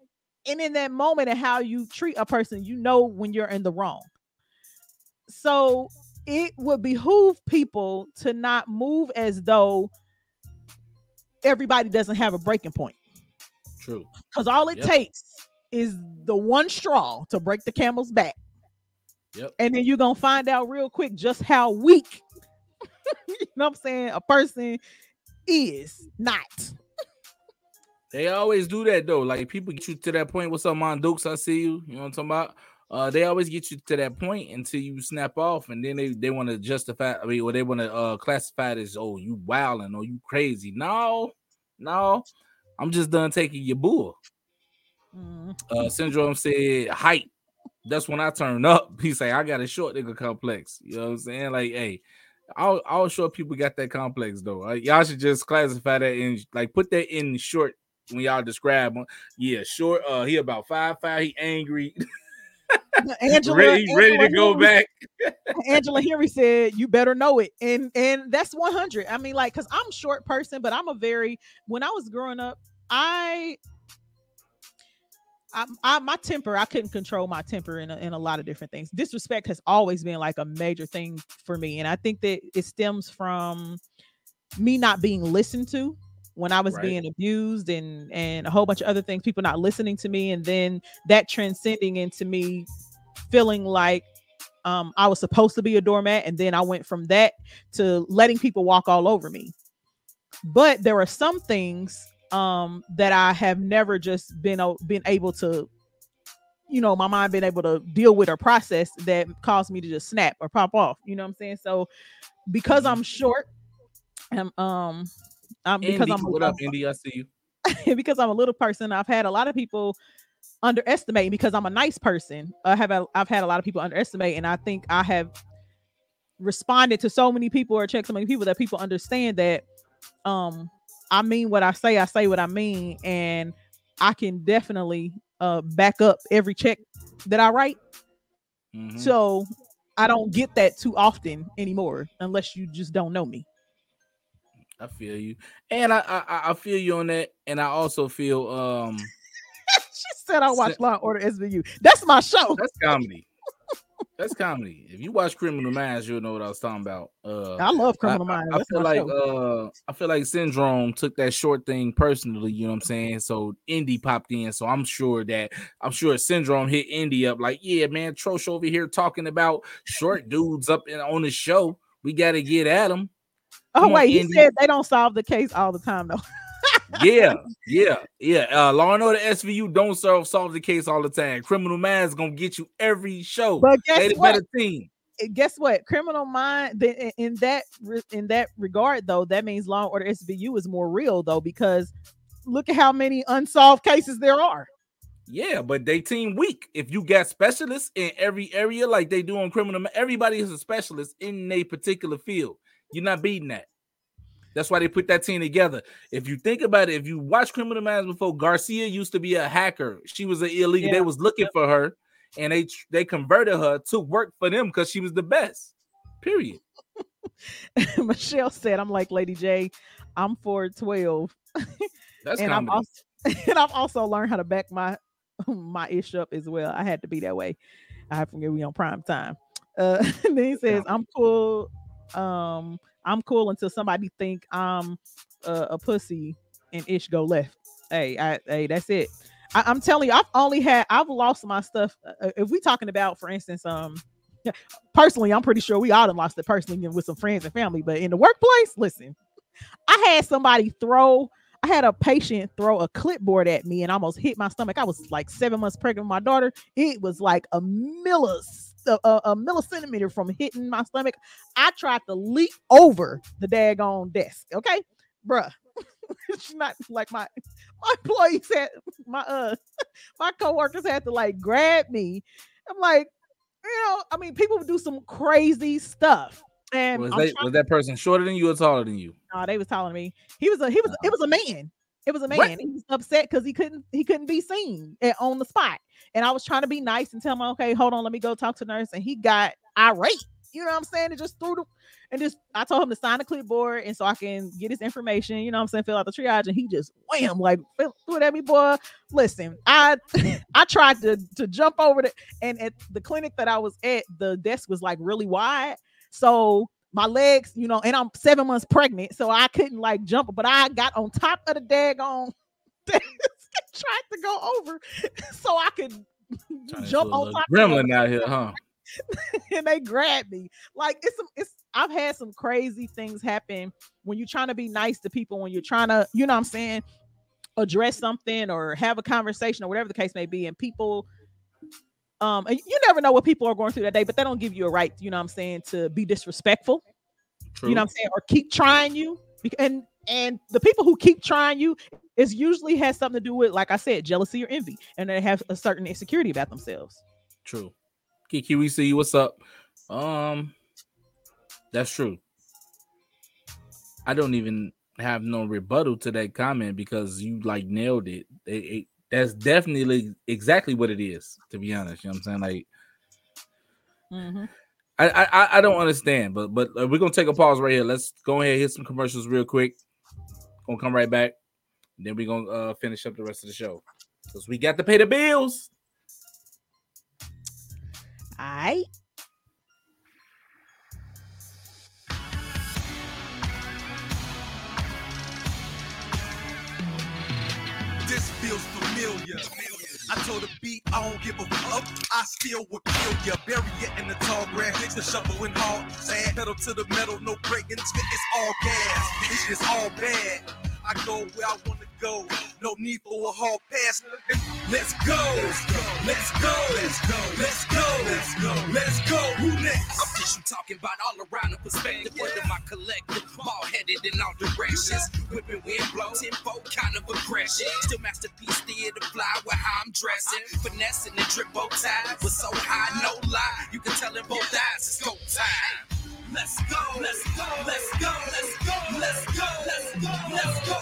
C: and in that moment and how you treat a person, you know when you're in the wrong. So it would behoove people to not move as though everybody doesn't have a breaking point.
B: True.
C: Because all it
B: Yep.
C: takes is the one straw to break the camel's back.
B: Yep.
C: And then you're gonna find out real quick just how weak [laughs] you know what I'm saying a person is not.
B: They always do that though. Like people get you to that point. What's up, Mon Dukes? I see you. You know what I'm talking about? Uh, they always get you to that point until you snap off, and then they, they want to justify. I mean, or they want to uh classify it as oh you wilding or you crazy. No, no, I'm just done taking your bull.
C: Mm,
B: Uh, Syndrome said height. That's when I turn up. [laughs] He say I got a short nigga complex. You know what I'm saying? Like, hey, all all short people got that complex though. Uh, y'all should just classify that in like put that in short when y'all describe him. Yeah, short. Uh, he about five five. He angry.
C: Angela,
B: ready, he ready to go
C: Henry-
B: back. [laughs]
C: Angela Henry said, "You better know it," and and that's one hundred. I mean, like, cause I'm a short person, but I'm a very. When I was growing up, I, I, I my temper, I couldn't control my temper in a, in a lot of different things. Disrespect has always been like a major thing for me, and I think that it stems from me not being listened to when I was
B: Right.
C: being abused and and a whole bunch of other things. People not listening to me, and then that transcending into me feeling like um, I was supposed to be a doormat, and then I went from that to letting people walk all over me. But there are some things um, that I have never just been been able to, you know, my mind been able to deal with or process that caused me to just snap or pop off. You know what I'm saying? So because
B: Mhm.
C: I'm short, and um, um because
B: Indy,
C: I'm
B: what up, Indy? I see you. [laughs]
C: because I'm a little person, I've had a lot of people underestimate me because I'm a nice person. I have a, I've had a lot of people underestimate, and I think I have responded to so many people or checked so many people that people understand that um I mean what I say, I say what I mean, and I can definitely uh back up every check that I write.
B: Mhm.
C: So I don't get that too often anymore unless you just don't know me.
B: I feel you, and I, I I- I feel you on that, and I also feel um [laughs]
C: she said I watch Law and Order SVU. That's my show.
B: that's comedy. That's comedy. If you watch Criminal Minds, you'll know what I was talking about. Uh,
C: I love
B: I,
C: Criminal
B: I-
C: Minds.
B: I
C: That's
B: feel like
C: show.
B: uh I feel like Syndrome took that short thing personally, you know what I'm saying? So Indy popped in. So I'm sure that I'm sure Syndrome hit Indy up like, yeah, man, Troche over here talking about short dudes up in, on the show. We gotta get at him.
C: Oh
B: come on,
C: wait, he
B: Andy.
C: said they don't solve the case all the time though. [laughs]
B: Yeah, yeah, yeah. Uh Law and Order SVU don't solve solve the case all the time. Criminal Minds gonna get you every show.
C: But
B: They
C: guess
B: the
C: what?
B: better team.
C: Eh, Guess what? Criminal Mind in that in that regard though, that means Law and Order SVU is more real though because look at how many unsolved cases there are.
B: Yeah, but they team weak. If you got specialists in every area, like they do on criminal, everybody is a specialist in a particular field. You're not beating that. That's why they put that team together. If you think about it, if you watch Criminal Minds before, Garcia used to be a hacker. She was an illegal.
C: Yeah.
B: They was looking for her, and they they converted her to work for them because she was the best. Period. [laughs]
C: Michelle said, "I'm like Lady J. I'm for 12,
B: That's
C: and I've
B: comedy.
C: also [laughs] and I've also learned how to back my [laughs] my ish up as well. I had to be that way. I have to get we on prime time. Uh, then he says, "I'm cool. Um, I'm cool until somebody think I'm uh, a pussy and ish go left. Hey, I, hey, that's it. I, I'm telling you, I've only had I've lost my stuff. Uh, if we talking about, for instance, um." [laughs] Personally, I'm pretty sure we all done lost it personally with some friends and family. But in the workplace, listen, I had somebody throw I had a patient throw a clipboard at me and almost hit my stomach. I was like seven months pregnant with my daughter. It was like a millis, a, a, a millicentimeter from hitting my stomach. I tried to leap over the daggone desk. Okay, bruh. [laughs] it's not like my my employees had my uh [laughs] my coworkers had to like grab me. I'm like, you know, I mean, people do some crazy stuff. And
B: Was, they, was that person shorter than you or taller than you?
C: no, they was taller than me he was a he was it was a man. It was a
B: What?
C: man. He was upset because he couldn't he couldn't be seen at, on the spot. And I was trying to be nice and tell him, okay, hold on, let me go talk to the nurse. And he got irate. You know what I'm saying? And just threw the and just I told him to sign the clipboard and so I can get his information. You know what I'm saying? Fill out the triage, and he just wham like threw it at me, boy. Listen, I [laughs] I tried to to jump over the and at the clinic that I was at, the desk was like really wide. So my legs, you know, and I'm seven months pregnant, so I couldn't like jump, but I got on top of the daggone [laughs] tried to go over [laughs] so I could jump on top
B: gremlin out here, huh? [laughs]
C: and they grabbed me. Like it's some it's I've had some crazy things happen when you're trying to be nice to people, when you're trying to, you know what I'm saying, address something or have a conversation or whatever the case may be, and people um and you never know what people are going through that day, but they don't give you a right, you know what I'm saying, to be disrespectful.
B: True.
C: You know what I'm saying? Or keep trying you. And and the people who keep trying you is usually has something to do with, like I said, jealousy or envy, and they have a certain insecurity about themselves.
B: True. Kiki, we see you. What's up? Um, that's true. I don't even have no rebuttal to that comment because you like nailed it. It- it- that's definitely exactly what it is. To be honest, you know what I'm saying? Like,
C: Mhm.
B: I I, I- don't understand, but but uh, we're gonna take a pause right here. Let's go ahead and hit some commercials real quick. Gonna come right back. Then we're gonna uh, finish up the rest of the show because we got to pay the bills.
C: All right.
H: Familiar. I told the beat, I don't give a fuck. I still would kill ya. Bury it in the tall grass. The shovel and hard. Sad pedal to the metal, no breaking. It's all gas. It's just all bad. I go where I wanna go. No need for a hard pass. Let's go. Let's go. Let's go. Let's go. Let's go. Let's go. Who next?
A: I'm just you talking about all around the perspective under my collective, ball headed in all directions. Whipping wind blow, tempo kind of aggression. Still masterpiece theater fly with how I'm dressing. Uh-huh. Finessing the drip bow ties was so high, no lie. You can tell in both eyes it's go time. Let's go, let's go, let's go, let's go, let's go, let's go, let's go.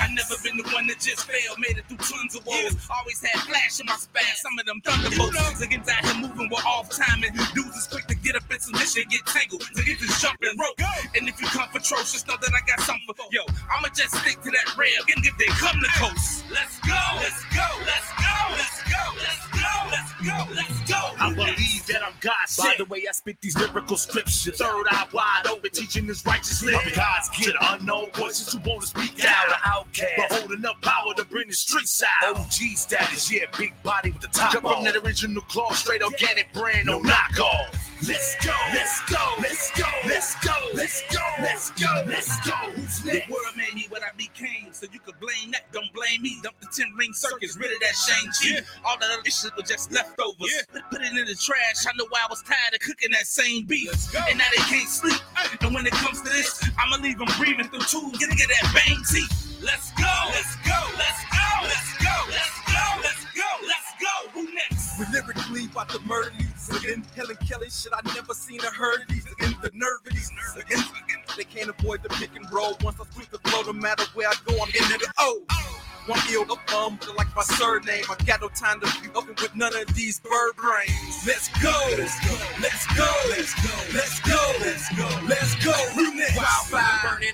A: I never been the one that just failed, made it through tons of woes. Always had flash in my span, some of them thunderbolts. Niggas out here moving with off timing. Dudes is quick to get up in some this shit, get tangled. Niggas just jumping rope. And roll go. And if you come for atrocious, know that I got something for yo. I'ma just stick to that rail, and if they come to coast, let's go, let's go, let's go, let's go, let's go, let's go, let's go.
I: I believe that I'm God By the way I spit these lyrical scriptures, third eye wide open, teaching this righteousness. I'm God's kid, unknown voices who want to speak out, an outcast, but holding up power to bring the streets out. OG status, yeah, big body with the top. Come from that original claw, straight organic brand, no knockoff. Let's go, let's go, let's go, let's go, let's go, let's go, let's go. Who's
A: The world made me what I became, so you could blame that. Don't blame me. Dump the 10 ring circus, rid of that Shang Chi. All that other shit was just leftovers. Put, put it in the trash. I know why I was tired of cooking that same beef. And now they can't sleep. And when it comes to this, I'ma leave them breathing through tubes. Get to get that bang teeth. Let's go, let's go, let's go, let's go, let's go, let's go, let's go. Who next?
H: We lyrically about to murder these again. Helen Keller, shit, I never seen or heard these again. The nerve of these again. They can't avoid the pick and roll. Once I sweep the flow, no matter where I go, I'm in the O. One ill up um, like my surname. I got no time to be open with none of these bird brains. Let's go, let's go, let's go, let's go, let's go, let's go, let's go. Next?
A: Wildfire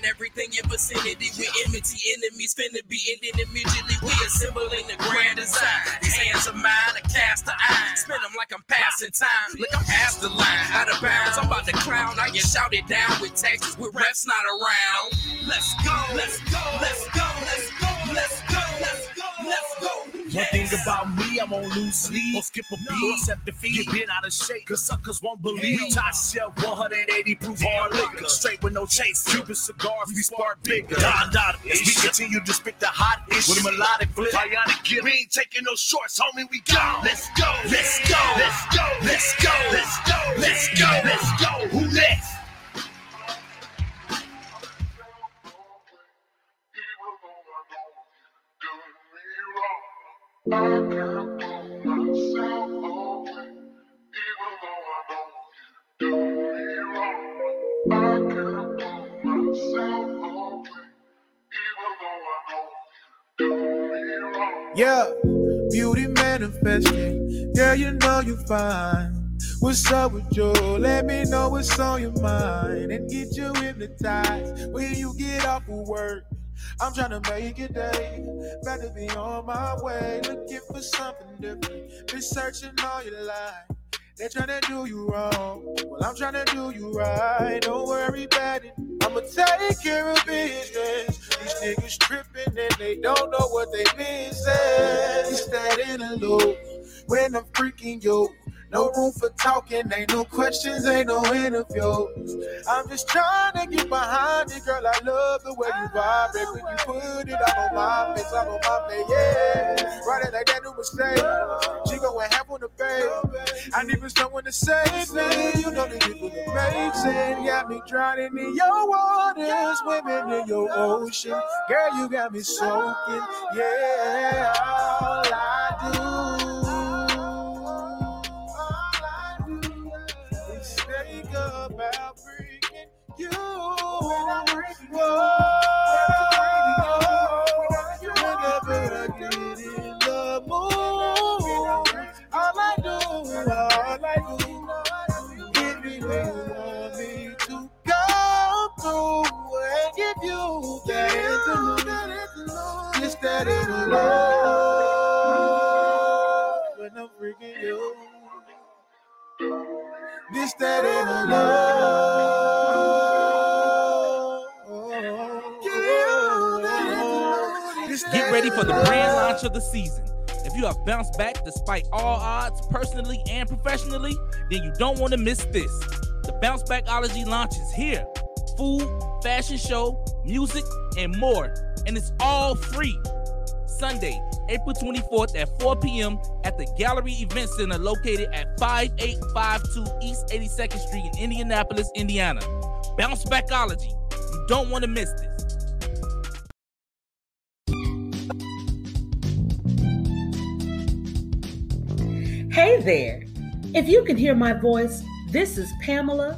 A: burning everything in vicinity. We enmity enemies finna be ending immediately. We assembling the grand design. These hands are mine, I cast the iron. Spin them like I'm passing time. Look, I'm past the line, out of bounds. I'm about to crown. I get shouted down with Texas with refs not around. Let's go, let's go, let's go, let's go, let's go, let's go, let's go.
I: One thing about me, I'm on lose sleep. Or skip a beat, accept defeat. Get bent out of shape, cause suckers won't believe. Top shelf, 180 proof hard liquor. Straight with no chase. Cuban cigars, we spark bigger. Don Dada, as we continue to spit the hot ish. With a melodic flip, bionic gift. We ain't taking no shorts, homie, we go. Let's go, let's go, let's go, let's go, let's go, let's go, let's go. Who next?
J: Yeah, beauty manifesting. Girl, you know you fine. What's up with you? Let me know what's on your mind and get you hypnotized when you get off of work. I'm trying to make it day. Better be on my way. Looking for something different. Been searching all your life. They're trying to do you wrong. Well, I'm trying to do you right. Don't worry about it. I'ma take care of business. These niggas tripping and they don't know what they missing. That interlude when I'm freaking you. No room for talking, ain't no questions, ain't no interviews. I'm just trying to get behind it, girl. I love the way you vibrate when you put it all on my face, all on my plate, yeah. Right it like that new mistake. She going half on the babe. I need someone to save me. You know the people that it was amazing. Got me drowning in your waters, swimming in your ocean. Girl, you got me soaking, yeah. All I do. Think about bringing you. Whoa. Whenever
B: for the brand launch of the season. If you have bounced back despite all odds, personally and professionally, then you don't want to miss this. The Bounce Backology launch is here. Food, fashion show, music, and more. And it's all free. Sunday, April 24th at 4 p.m. at the Gallery Event Center located at 5852 East 82nd Street in Indianapolis, Indiana. Bounce Backology. You don't want to miss this.
K: There. If you can hear my voice, this is Pamela,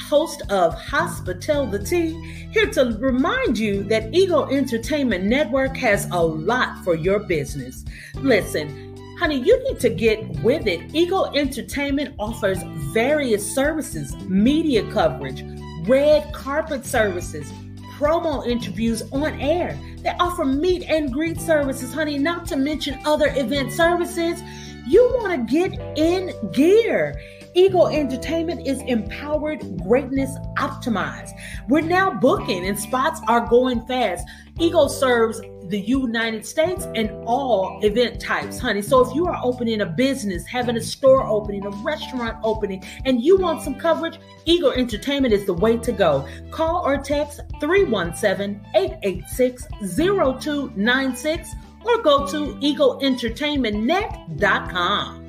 K: host of Hospital the Tea, here to remind you that Ego Entertainment Network has a lot for your business. Listen, honey, you need to get with it. Ego Entertainment offers various services, media coverage, red carpet services, promo interviews on air. They offer meet and greet services, honey, not to mention other event services. You want to get in gear. Ego Entertainment is empowered greatness optimized. We're now booking and spots are going fast. Ego serves the United States and all event types, honey. So if you are opening a business, having a store opening, a restaurant opening, and you want some coverage, Ego Entertainment is the way to go. Call or text 317 886 0296 or go to egoentertainmentnet.com.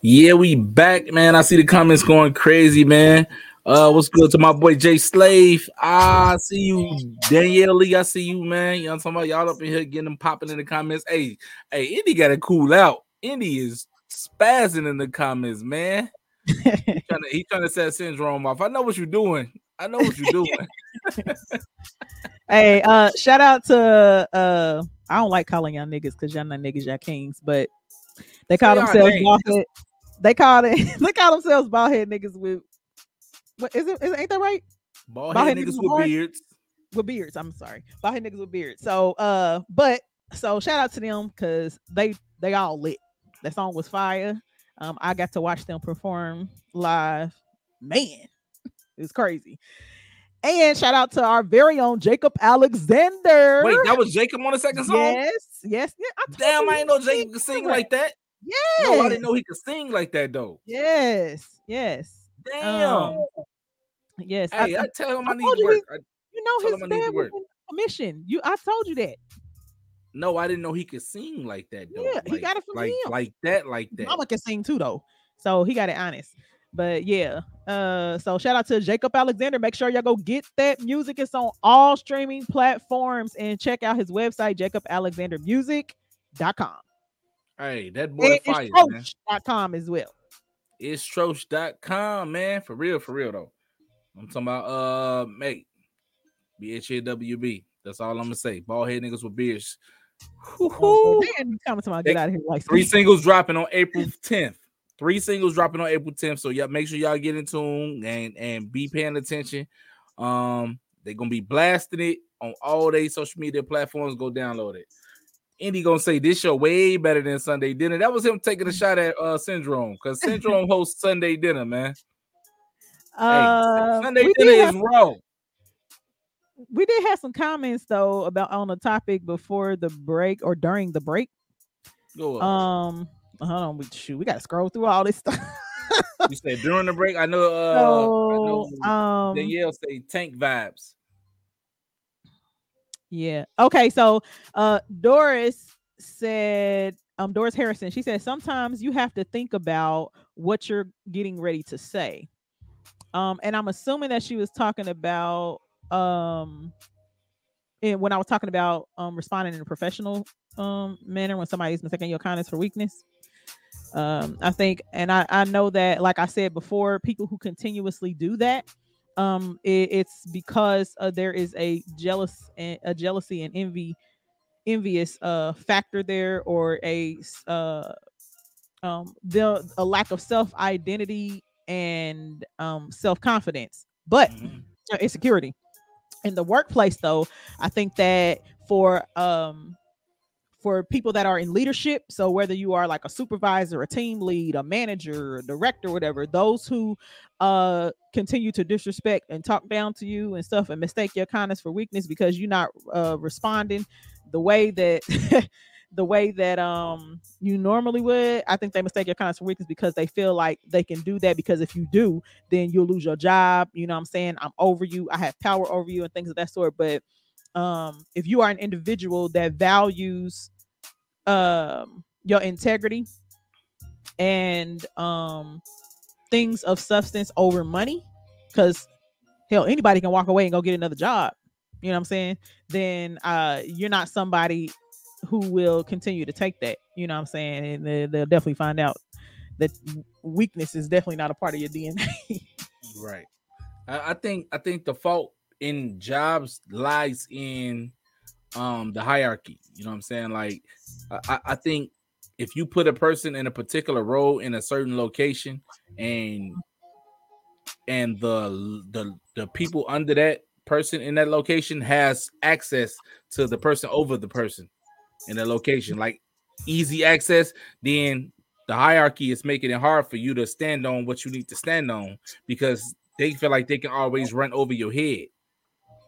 B: Yeah, we back, man. I see the comments going crazy, man. Uh, what's good to my boy Jay Slave? I see you, Danielle Lee. I see you, man. You know what I'm talking about? Y'all up in here getting them popping in the comments. Hey, hey, Indy gotta cool out. Indy is spazzing in the comments, man. He, trying to, he trying to set syndrome off. I know what you're doing. I know what you're doing. [laughs]
C: Hey, uh, shout out to uh, I don't like calling y'all niggas because y'all not niggas, y'all kings, but they call themselves
B: names.
C: bald head. They call it [laughs] they call themselves bald head niggas with what is it? Is, ain't that right?
B: Bald
C: Bald
B: head
C: head
B: niggas
C: niggas
B: with beards.
C: With beards. I'm sorry, bald head niggas with beards. So uh, but so shout out to them because they they all lit. That song was fire. Um, I got to watch them perform live. Man, it was crazy. And shout out to our very own Jacob Alexander.
B: Wait, that was Jacob on the second song?
C: Yes, yes, yeah. I
B: Damn, I ain't know Jacob could sing like that.
C: Yes.
B: No, I didn't know he could sing like that though.
C: Yes, yes.
B: Damn.
C: Um, yes.
B: hey, I, tell him I, need
C: told
B: to
C: you
B: work.
C: you know his
B: him I need to
C: band was in commission. You, I told you that.
B: No, I didn't know he could sing like that though.
C: Yeah, he got it from
B: like,
C: him.
B: Like that, like that.
C: Mama can sing too, though. So he got it honest. But yeah, uh, so shout out to Jacob Alexander. Make sure y'all go get that music. It's on all streaming platforms and check out his website, jacobalexandermusic.com.
B: Hey, that boy
C: And
B: fire,
C: it's Troche.com as well.
B: It's Troche.com, man. For real, for real though. I'm talking about uh mate. B H A W B. That's all I'm gonna say. Bald head niggas with beards.
C: Oh, man, you coming to my get out of here like
B: Three singles dropping on April 10th. Three singles dropping on April 10th. So yeah, make sure y'all get in tune and and be paying attention. Um, they're gonna be blasting it on all their social media platforms. Go download it. Indy gonna say this show way better than Sunday dinner. That was him taking a shot at uh Syndrome because [laughs] Syndrome hosts Sunday dinner, man.
C: Uh,
B: Sunday dinner
C: did
B: is
C: have-
B: raw.
C: We did have some comments though about on the topic before the break or during the break.
B: Go up.
C: Um, hold on, we shoot, we gotta scroll through all this [laughs] stuff.
B: you said during the break. I know. Uh,
C: So,
B: I know
C: um,
B: Danielle say tank vibes.
C: Yeah. Okay. So uh Doris said, um, Doris Harrison, she said sometimes you have to think about what you're getting ready to say. Um, and I'm assuming that she was talking about um and when I was talking about um responding in a professional um manner when somebody's mistaking your kindness for weakness. Um, I think, and I, I know that, like I said before, people who continuously do that, um, it, it's because uh, there is a jealous and a jealousy and envy, envious uh factor there, or a uh um the a lack of self identity and um self confidence, but uh, insecurity in the workplace though i think that for um for people that are in leadership so whether you are like a supervisor a team lead a manager a director whatever those who uh continue to disrespect and talk down to you and stuff and mistake your kindness for weakness because you're not uh responding the way that [laughs] the way that um you normally would i think they mistake your for weakness because they feel like they can do that because if you do then you'll lose your job you know what i'm saying? I'm over you i have power over you and things of that sort but um if you are an individual that values um your integrity and um things of substance over money because hell anybody can walk away and go get another job you know what i'm saying? Then uh you're not somebody who will continue to take that you know what i'm saying and they, they'll definitely find out that weakness is definitely not a part of your dna
B: Right. I, I think I think the fault in jobs lies in um the hierarchy. You know what I'm saying? Like I, I- think if you put a person in a particular role in a certain location and and the the the people under that person in that location has access to the person over the person in the location, like easy access, then the hierarchy is making it hard for you to stand on what you need to stand on because they feel like they can always run over your head.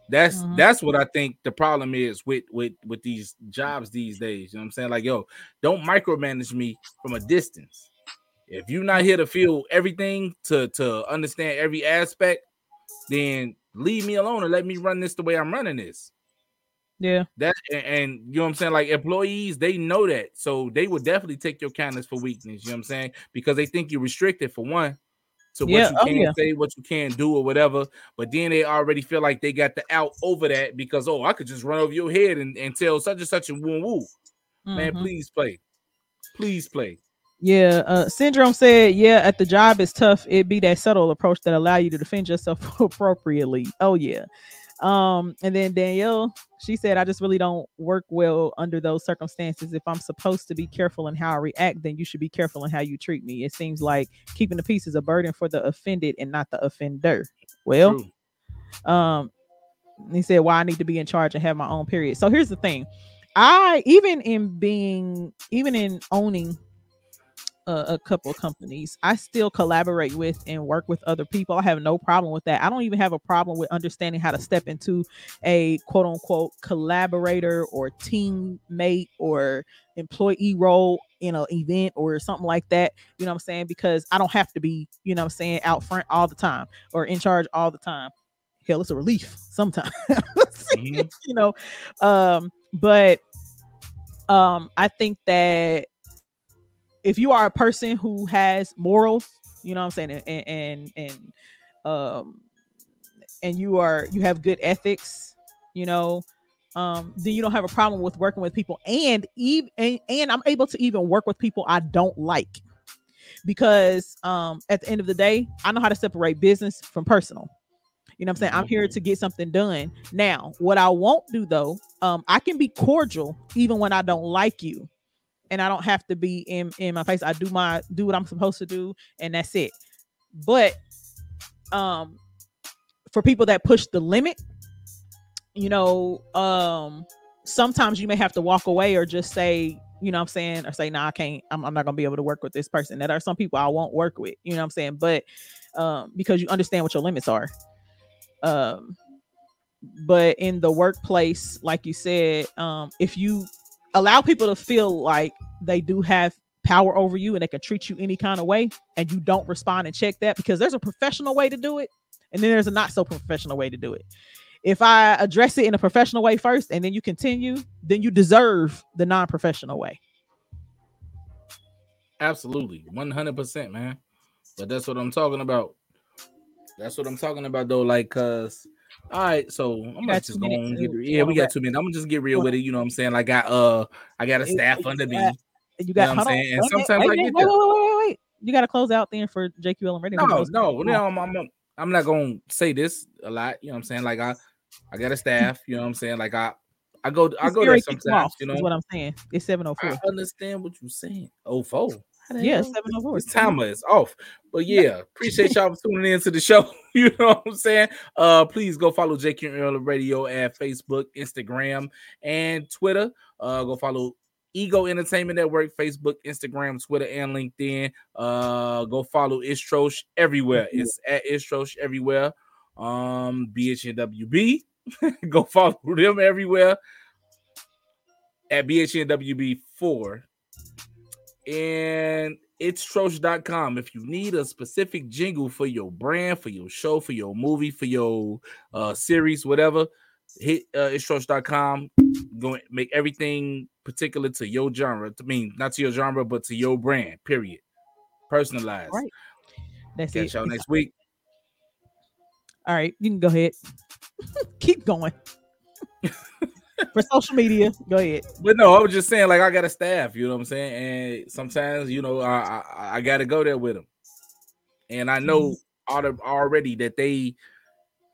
B: That's
C: Mhm.
B: that's what I think the problem is with with with these jobs these days. You know what I'm saying? Like, yo, don't micromanage me from a distance. If you're not here to feel everything to to understand every aspect, then leave me alone and let me run this the way I'm running this.
C: Yeah
B: That and, and you know what I'm saying, like employees, they know that, so they would definitely take your kindness for weakness. You know what I'm saying? Because they think you're restricted for one to
C: Yeah,
B: what you
C: oh,
B: can
C: yeah.
B: say, what you can't do, or whatever. But then they already feel like they got the out over that because oh, I could just run over your head and, and tell such and such and woo woo. Man,
C: Mhm.
B: please play, please play.
C: Yeah, uh, Syndrome said, "Yeah, at the job it's tough. It be that subtle approach that allow you to defend yourself [laughs] appropriately." Oh yeah. Um, and then Danielle, she said, "I just really don't work well under those circumstances. If I'm supposed to be careful in how I react, then you should be careful in how you treat me. It seems like keeping the peace is a burden for the offended and not the offender." Well,
B: True.
C: um he said why i need to be in charge and have my own period so here's the thing i even in being even in owning a, a couple of companies i still collaborate with and work with other people i have no problem with that i don't even have a problem with understanding how to step into a quote unquote collaborator or teammate or employee role in an event or something like that you know what i'm saying because i don't have to be you know what i'm saying out front all the time or in charge all the time hell it's a relief sometimes [laughs]
B: Mhm.
C: you know um but um i think that if you are a person who has morals you know what i'm saying and and and um and you are you have good ethics you know um then you don't have a problem with working with people and even and, and i'm able to even work with people i don't like because um at the end of the day i know how to separate business from personal You know what I'm saying? I'm here to get something done. Now, what I won't do though, um, I can be cordial even when I don't like you. And I don't have to be in in my face. I do my do what I'm supposed to do, and that's it. But um for people that push the limit, you know, um sometimes you may have to walk away or just say, you know what I'm saying, or say, nah, I can't, I'm, I'm not gonna be able to work with this person. That are some people I won't work with, you know what I'm saying? But um, because you understand what your limits are. Um, but in the workplace, like you said, um, if you allow people to feel like they do have power over you and they can treat you any kind of way and you don't respond and check that because there's a professional way to do it and then there's a not so professional way to do it if i address it in a professional way first and then you continue then you deserve the non-professional way
B: Absolutely, one hundred percent, man. But that's what I'm talking about. That's what I'm talking about, though. Like, cause, all right, so I'm just go
C: minutes
B: on. Get, yeah, we got two minutes. I'm gonna just get real with it. You know what I'm saying? Like, I uh, I got a staff under me.
C: and you
B: know
C: got
B: what I'm saying? And sometimes
C: wait,
B: I
C: a
B: get
C: minute, wait, wait, wait, wait, wait. You got to close out then for JQL and Radio.
B: No, no, no. I'm, I'm, I'm not gonna say this a lot. You know what I'm saying? Like, I, I got a staff. You know what I'm saying? Like, I, I go, I go there sometimes. You know
C: is what I'm saying. It's 704.
B: I understand what you're saying. Oh, four. How the
C: Yeah,
B: hell?
C: seven oh four.
B: This timer is off. But yeah, appreciate y'all for tuning in to the show. [laughs] You know what I'm saying? Uh please go follow JQ and Earl Radio at Facebook, Instagram, and Twitter. Uh go follow Ego Entertainment Network, Facebook, Instagram, Twitter, and LinkedIn. Uh go follow Istrosh everywhere. It's at Istrosh everywhere. Um BHNWB. [laughs] go follow them everywhere at BHNWB4 and it's troche.com if you need a specific jingle for your brand for your show for your movie for your uh series whatever hit uh it's troche.com go make everything particular to your genre I mean not to your genre but to your brand period personalized
C: Right. That's
B: catch
C: it.
B: y'all next week
C: All right, you can go ahead. [laughs] Keep going. [laughs] For social media, go ahead.
B: But no, I was just saying, like I got a staff, you know what I'm saying, and sometimes you know I I, I got to go there with them, and I know mm-hmm. auto- already that they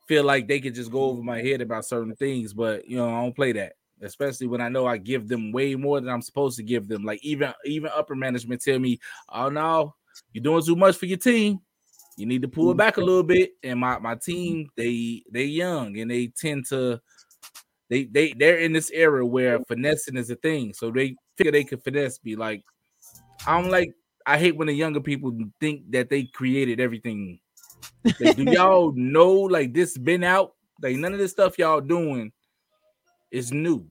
B: feel like they could just go over my head about certain things, but you know I don't play that, especially when I know I give them way more than I'm supposed to give them. Like even even upper management tell me, "Oh no, you're doing too much for your team. You need to pull it back a little bit." And my my team, they they young and they tend to they they they're in this era where finessing is a thing, so they figure they could finesse. Be like, I'm like, I hate when the younger people think that they created everything. Like, do [laughs] y'all know like this been out? Like none of this stuff y'all doing is new.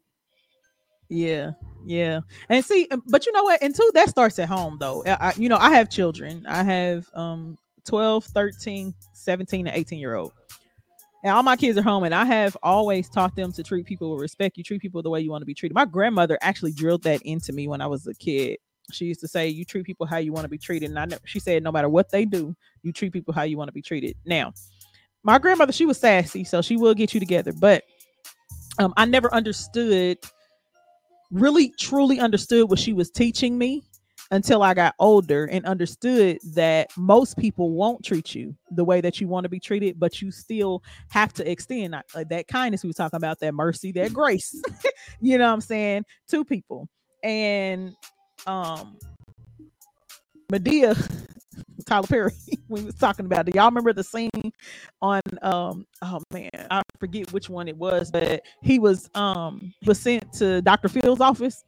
C: Yeah, yeah. And see, um, but you know what? And two, that starts at home though. I- you know, I have children. I have um 12, 13, 17, and 18 year old. And all my kids are home, and I have always taught them to treat people with respect. You treat people the way you want to be treated. My grandmother actually drilled that into me when I was a kid. She used to say, "You treat people how you want to be treated." And I she said, "No matter what they do, you treat people how you want to be treated." Now, my grandmother, she was sassy, so she will get you together. But um, I never understood, really, truly understood what she was teaching me until I got older and understood that most people won't treat you the way that you want to be treated, but you still have to extend that, uh, that kindness we were talking about, that mercy, that grace, [laughs] you know what I'm saying, to people. And um Madea, [laughs] Tyler Perry, [laughs] we was talking about Do Y'all remember the scene on um oh man, I forget which one it was, but he was um was sent to Dr. Phil's office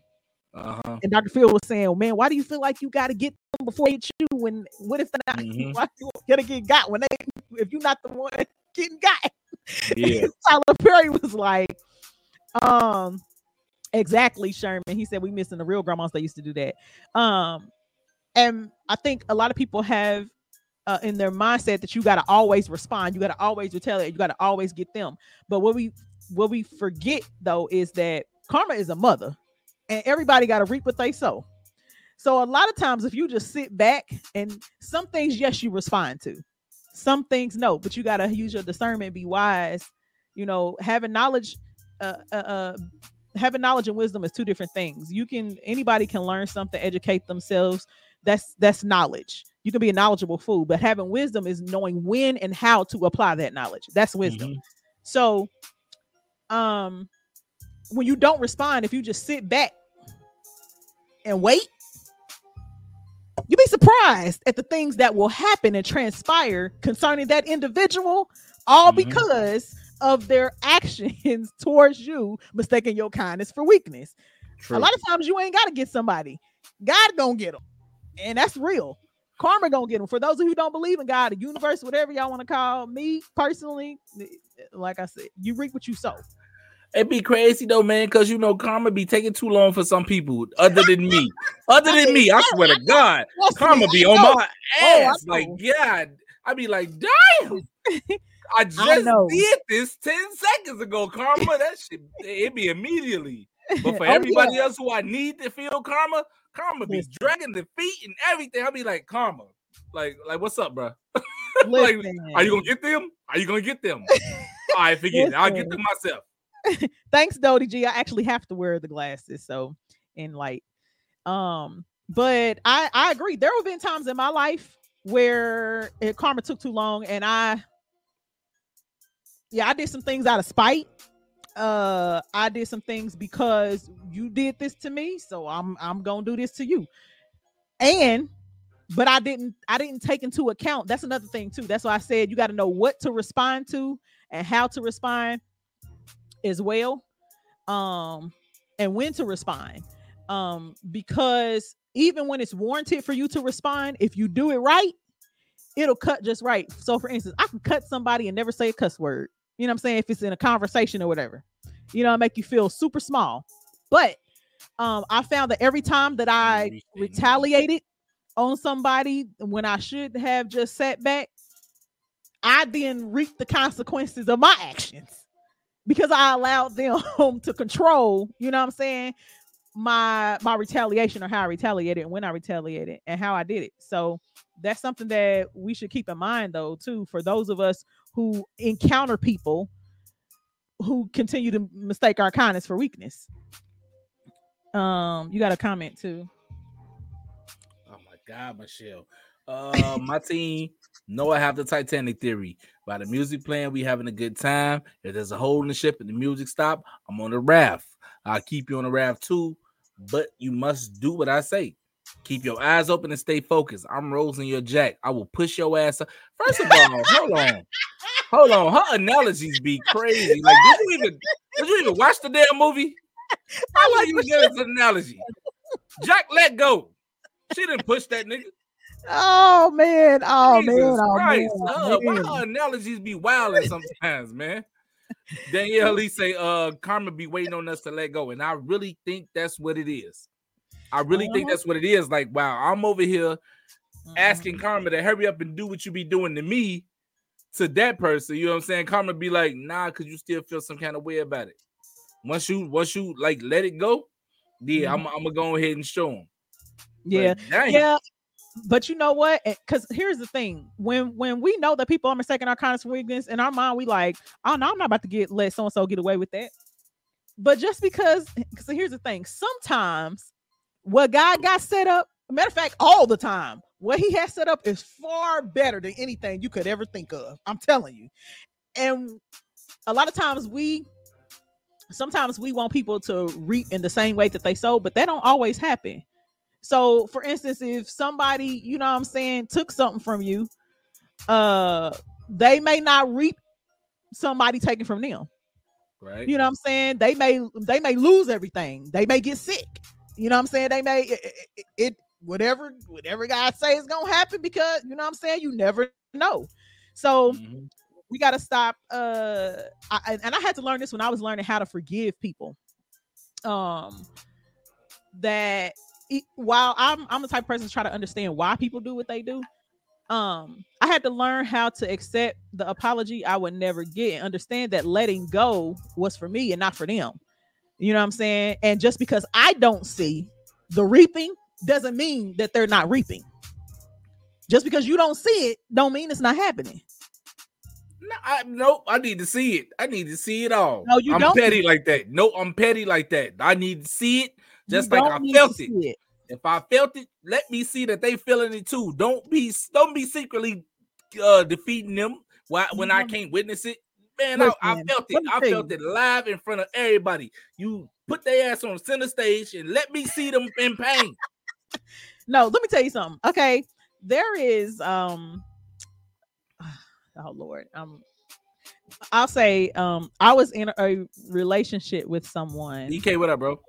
B: Uh-huh.
C: and Dr. Phil was saying, "Oh, man, why do you feel like you got to get them before they you? When what if they're not? [laughs]
B: Mhm.
C: Why you gonna get got when they if you're not the one [laughs] getting got?"
B: Yeah. [laughs]
C: Tyler Perry was like, "Um, exactly, Sherman." He said, "We missing the real grandmas that used to do that." Um, and I think a lot of people have uh, in their mindset that you got to always respond, you got to always retaliate, you got to always get them. But what we what we forget though is that karma is a mother, and everybody got to reap what they sow. So a lot of times, if you just sit back and some things, yes, you respond to, some things no, but you got to use your discernment, be wise. You know, having knowledge, uh, uh, uh, having knowledge and wisdom is two different things. You can anybody can learn something, educate themselves. That's that's knowledge. You can be a knowledgeable fool, but having wisdom is knowing when and how to apply that knowledge. That's wisdom.
B: Mhm.
C: So, um, when you don't respond, if you just sit back and wait, you'll be surprised at the things that will happen and transpire concerning that individual, all
B: Mhm.
C: because of their actions [laughs] towards you, mistaking your kindness for weakness.
B: True.
C: A lot of times you ain't got to get somebody. God gonna get them, and that's real. Karma gonna get them. For those of you who don't believe in God, the universe, whatever y'all want to call me personally, like I said, you reap what you sow.
B: It'd be crazy though, man, because you know karma be taking too long for some people other than me. [laughs] Other than me, I swear to God, karma be on my
C: Oh,
B: ass. like. God, I be like, [laughs] damn. I just
C: know.
B: did this 10 seconds ago. Karma, that shit, it be immediately. But [laughs] for
C: Oh,
B: everybody
C: yeah.
B: else who I need to feel karma, karma be dragging the feet and everything. I'll be like, karma. Like, like, what's up, bro? like, are you gonna get them? Are you gonna get them? All right, forget it. I'll get them myself. [laughs]
C: Thanks, Dodie G. I actually have to wear the glasses, so in light. Um, but I I agree. There have been times in my life where it, karma took too long, and I yeah, I did some things out of spite. Uh, I did some things because you did this to me, so I'm I'm gonna do this to you. And but I didn't I didn't take into account. That's another thing too. That's why I said you got to know what to respond to and how to respond as well. Um, and when to respond. Um, because even when it's warranted for you to respond, if you do it right, it'll cut just right. So for instance, I can cut somebody and never say a cuss word. You know what I'm saying? If it's in a conversation or whatever, you know, I make you feel super small. But um, I found that every time that I retaliated on somebody when I should have just sat back, I then reaped the consequences of my actions because I allowed them [laughs] to control, you know what I'm saying, my my retaliation or how I retaliated and when I retaliated and how I did it. So that's something that we should keep in mind though too for those of us who encounter people who continue to mistake our kindness for weakness. Um, you got a comment too.
B: Oh my God, Michelle. Uh, my team know I have the Titanic theory. By the music playing, we having a good time. If there's a hole in the ship and the music stop, I'm on the raft. I'll keep you on the raft too, but you must do what I say. Keep your eyes open and stay focused. I'm Rosing your jack. I will push your ass up. First of all, hold on. Hold on. Her analogies be crazy. Like, did you even did you even watch the damn movie? How like you get an analogy? Jack let go. She didn't push that nigga.
C: Oh man, oh
B: Jesus
C: man, oh
B: Christ.
C: man,
B: Uh,
C: man.
B: her analogies be wilding sometimes, man. Danielle Lee say, uh, Karma be waiting on us to let go. And I really think that's what it is. I really think
C: Uh-huh.
B: that's what it is. Like, wow, I'm over here
C: Mm-hmm.
B: asking Karma to hurry up and do what you be doing to me to that person. You know what I'm saying? Karma be like, nah, because you still feel some kind of way about it. Once you once you like let it go, yeah, I'm, I'm gonna go ahead and show him.
C: Mm-hmm. Yeah, yeah. But you know what? Because here's the thing: when when we know that people are mistaking our kindness for weakness, in our mind, we like, oh no, I'm not about to get let so and so get away with that. But just because, so here's the thing: sometimes what God got set up, matter of fact, all the time, what He has set up is far better than anything you could ever think of. I'm telling you. And a lot of times we sometimes we want people to reap in the same way that they sow, but that don't always happen. So, for instance, if somebody, you know what I'm saying, took something from you, uh, they may not reap somebody taking from them.
B: Right.
C: You know what I'm saying? They may they may lose everything. They may get sick. You know what I'm saying? They may it, it, it whatever whatever God say is gonna happen because you know what I'm saying. You never know. So we got to stop. Uh, I, and- I had to learn this when I was learning how to forgive people. Um, that while I'm I'm the type of person to try to understand why people do what they do. Um, I had to learn how to accept the apology I would never get and understand that letting go was for me and not for them. You know what I'm saying? And just because I don't see the reaping doesn't mean that they're not reaping. Just because you don't see it, don't mean it's not happening.
B: No, I, nope. I need to see it. I need to see it all.
C: No, you
B: I'm
C: don't
B: petty like that. No, I'm petty like that. I need to see it just
C: You
B: like I felt it.
C: it.
B: If I felt it, let me see that they feeling it too. Don't be don't be secretly uh defeating them why, when I can't witness it. Man, I, I felt it. I felt it live in front of everybody. You put their ass on center stage and let me see them in pain.
C: No, let me tell you something. Okay, there is um [sighs] oh Lord. Um I'll say um I was in a relationship with someone.
B: DK, what up, bro?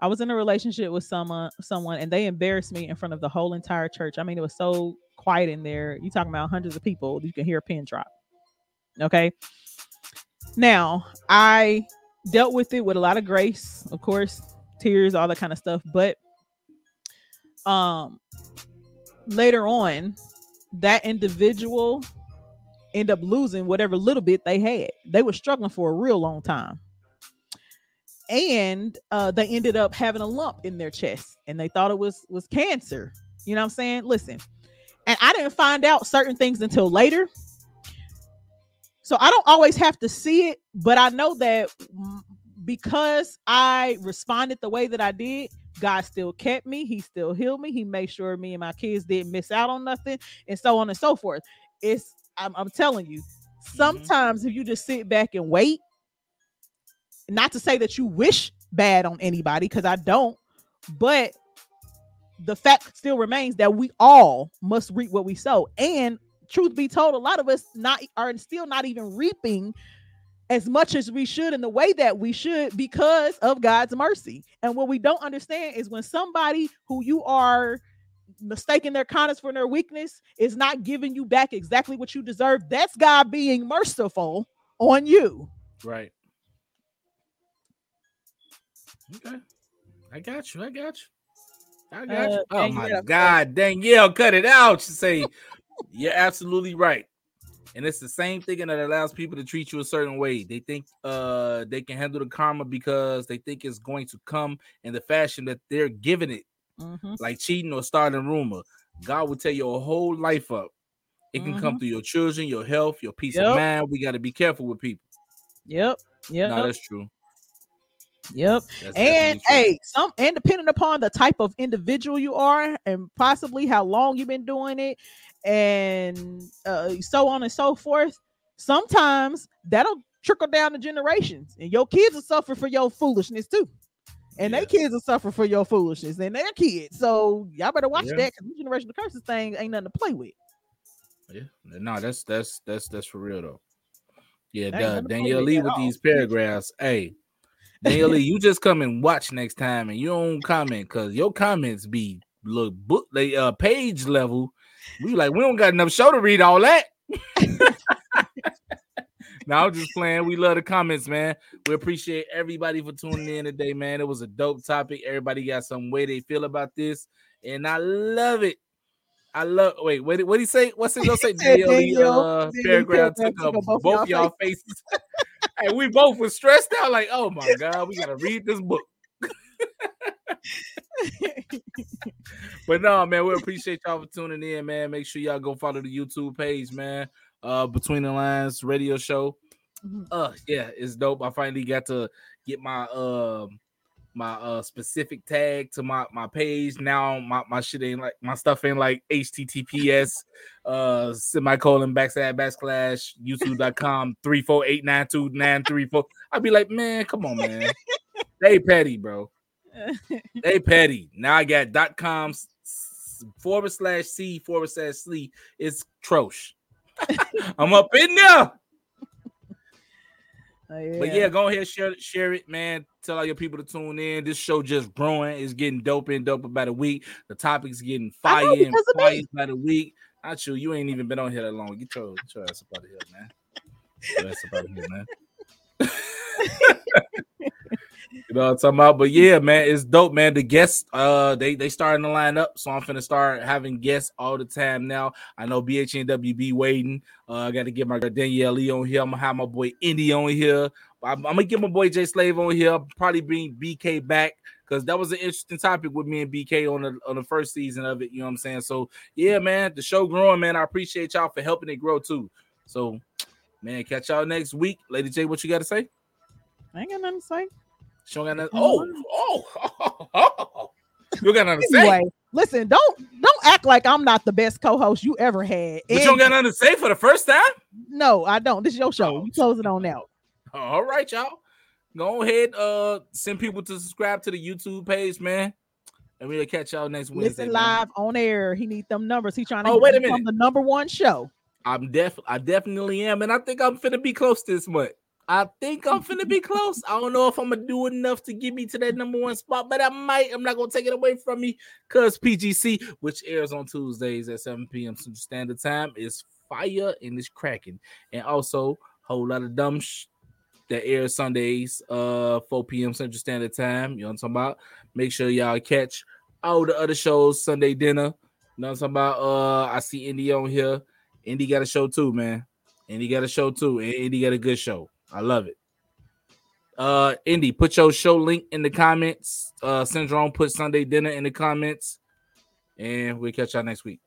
C: I was in a relationship with someone someone and they embarrassed me in front of the whole entire church. I mean, it was so quiet in there. You talking about hundreds of people, you can hear a pin drop. Okay. Now, I dealt with it with a lot of grace, of course, tears, all that kind of stuff, but um later on that individual end up losing whatever little bit they had. They were struggling for a real long time and uh, they ended up having a lump in their chest and they thought it was was cancer. You know what i'm saying? Listen and i didn't find out certain things until later. So i don't always have to see it but i know that because i responded the way that i did god still kept me he still healed me he made sure me and my kids didn't miss out on nothing and so on and so forth. It's i'm, I'm telling you sometimes if you just sit back and wait not to say that you wish bad on anybody because I don't, but the fact still remains that we all must reap what we sow. And truth be told, a lot of us not are still not even reaping as much as we should in the way that we should because of God's mercy. And what we don't understand is when somebody who you are mistaking their kindness for their weakness is not giving you back exactly what you deserve, that's God being merciful on you.
B: Right. Okay. I got you. I got you. I got
C: Uh,
B: you. Oh my
C: Danielle,
B: God, Danielle, cut it out. She say, You're absolutely right. And it's the same thing that allows people to treat you a certain way. They think uh they can handle the karma because they think it's going to come in the fashion that they're giving it,
C: Mhm.
B: like cheating or starting rumor. God will tear your whole life up. It can come through your children, your health, your peace
C: Mm-hmm. Yep.
B: of mind. We got to be careful with people.
C: Yep. Yep.
B: No, that's true.
C: Yep.
B: That's
C: and hey, some and depending upon the type of individual you are and possibly how long you've been doing it and uh, so on and so forth, sometimes that'll trickle down to generations and your kids will suffer for your foolishness too. And their kids will suffer for your foolishness and their kids. So y'all better watch
B: Yeah.
C: that because generational curses thing ain't nothing to play with.
B: Yeah, no, that's that's that's that's for real though. Yeah,
C: That ain't
B: duh,
C: nothing to play
B: Danielle
C: with
B: Lee with
C: all.
B: these paragraphs. Hey, Lee, [laughs] you just come and watch next time, and you don't comment because your comments be look book they uh page level. We like we don't got enough show to read all that. [laughs] now I'm just playing. We love the comments, man. We appreciate everybody for tuning in today, man. It was a dope topic. Everybody got some way they feel about this, and I love it. I love. Wait, what did what he say? What's he gonna say?
C: said
B: Danielle Lee,
C: Danielle-
B: uh, paragraph
C: paragraph
B: took up
C: took up
B: both, y'all faces. [laughs] hey, we both were stressed out. Like, oh my [laughs] god, we gotta read this book. But no, man, we appreciate y'all for tuning in, man. Make sure y'all go follow the YouTube page, man. Uh, Between the Lines Radio Show. Uh, yeah, it's dope. I finally got to get my um my uh specific tag to my my page. Now my my shit ain't like my stuff ain't like HTTPS uh semicolon backslash backslash youtube.com [laughs] three four eight nine two nine three four. I'd be like, man, come on, man. they petty, bro. [laughs] They petty. Now I got dot com forward slash C forward slash C. It's Troche. [laughs] I'm up in there. Oh, but yeah, go ahead, share it, share it, man. Tell all your people to tune in. This show just growing. It's getting dope and dope by the week. The topic's getting fire and
C: because of me.
B: fire by the week. Not you. You ain't even been on here that long. Get your, get your ass up out of here, man. Get your ass up out of here, man. [laughs] [laughs] You know what I'm talking about? But yeah, man, it's dope, man. The guests, uh, they they starting to line up, so I'm finna start having guests all the time now. I know BHNWB waiting. Uh, I got to get my girl Danielle Lee on here. I'm gonna have my boy Indy on here. I'm, I'm gonna get my boy Jay Slave on here. I'll probably bring BK back because that was an interesting topic with me and BK on the on the first season of it. You know what I'm saying? So yeah, man, the show growing, man. I appreciate y'all for helping it grow too. So, man, catch y'all next week, Lady J. What you got to say?
C: I ain't got nothing to say.
B: She don't got nothing. Oh, oh, [laughs] oh, You got nothing to say.
C: Anyway, listen, don't don't act like I'm not the best co-host you ever had.
B: But you don't got nothing to say for the first time?
C: no, I don't. This is your show. You close it on out.
B: All right, y'all. Go ahead, uh, send people to subscribe to the YouTube page, man. And we'll catch y'all next Wednesday.
C: Listen
B: man.
C: live on air. He need them numbers. He trying to
B: Oh, wait a minute.
C: the number one show.
B: I'm def I definitely am, and I think I'm finna be close this month. I think I'm finna be close. I don't know if I'm gonna do enough to get me to that number one spot, but I might. I'm not gonna take it away from me because PGC, which airs on Tuesdays at 7 p.m. Central Standard Time, is fire and it's cracking. And also, whole lot of dumb sh- that airs Sundays, uh, 4 p.m. Central Standard Time. You know what I'm talking about? Make sure y'all catch all the other shows, Sunday dinner. You know what I'm talking about? Uh, I see Indy on here. Indy got a show too, man. Indy got a show too. And Indy got a good show. I love it. Uh, Indy, put your show link in the comments. Uh, Syndrome, put Sunday dinner in the comments, and we'll catch y'all next week.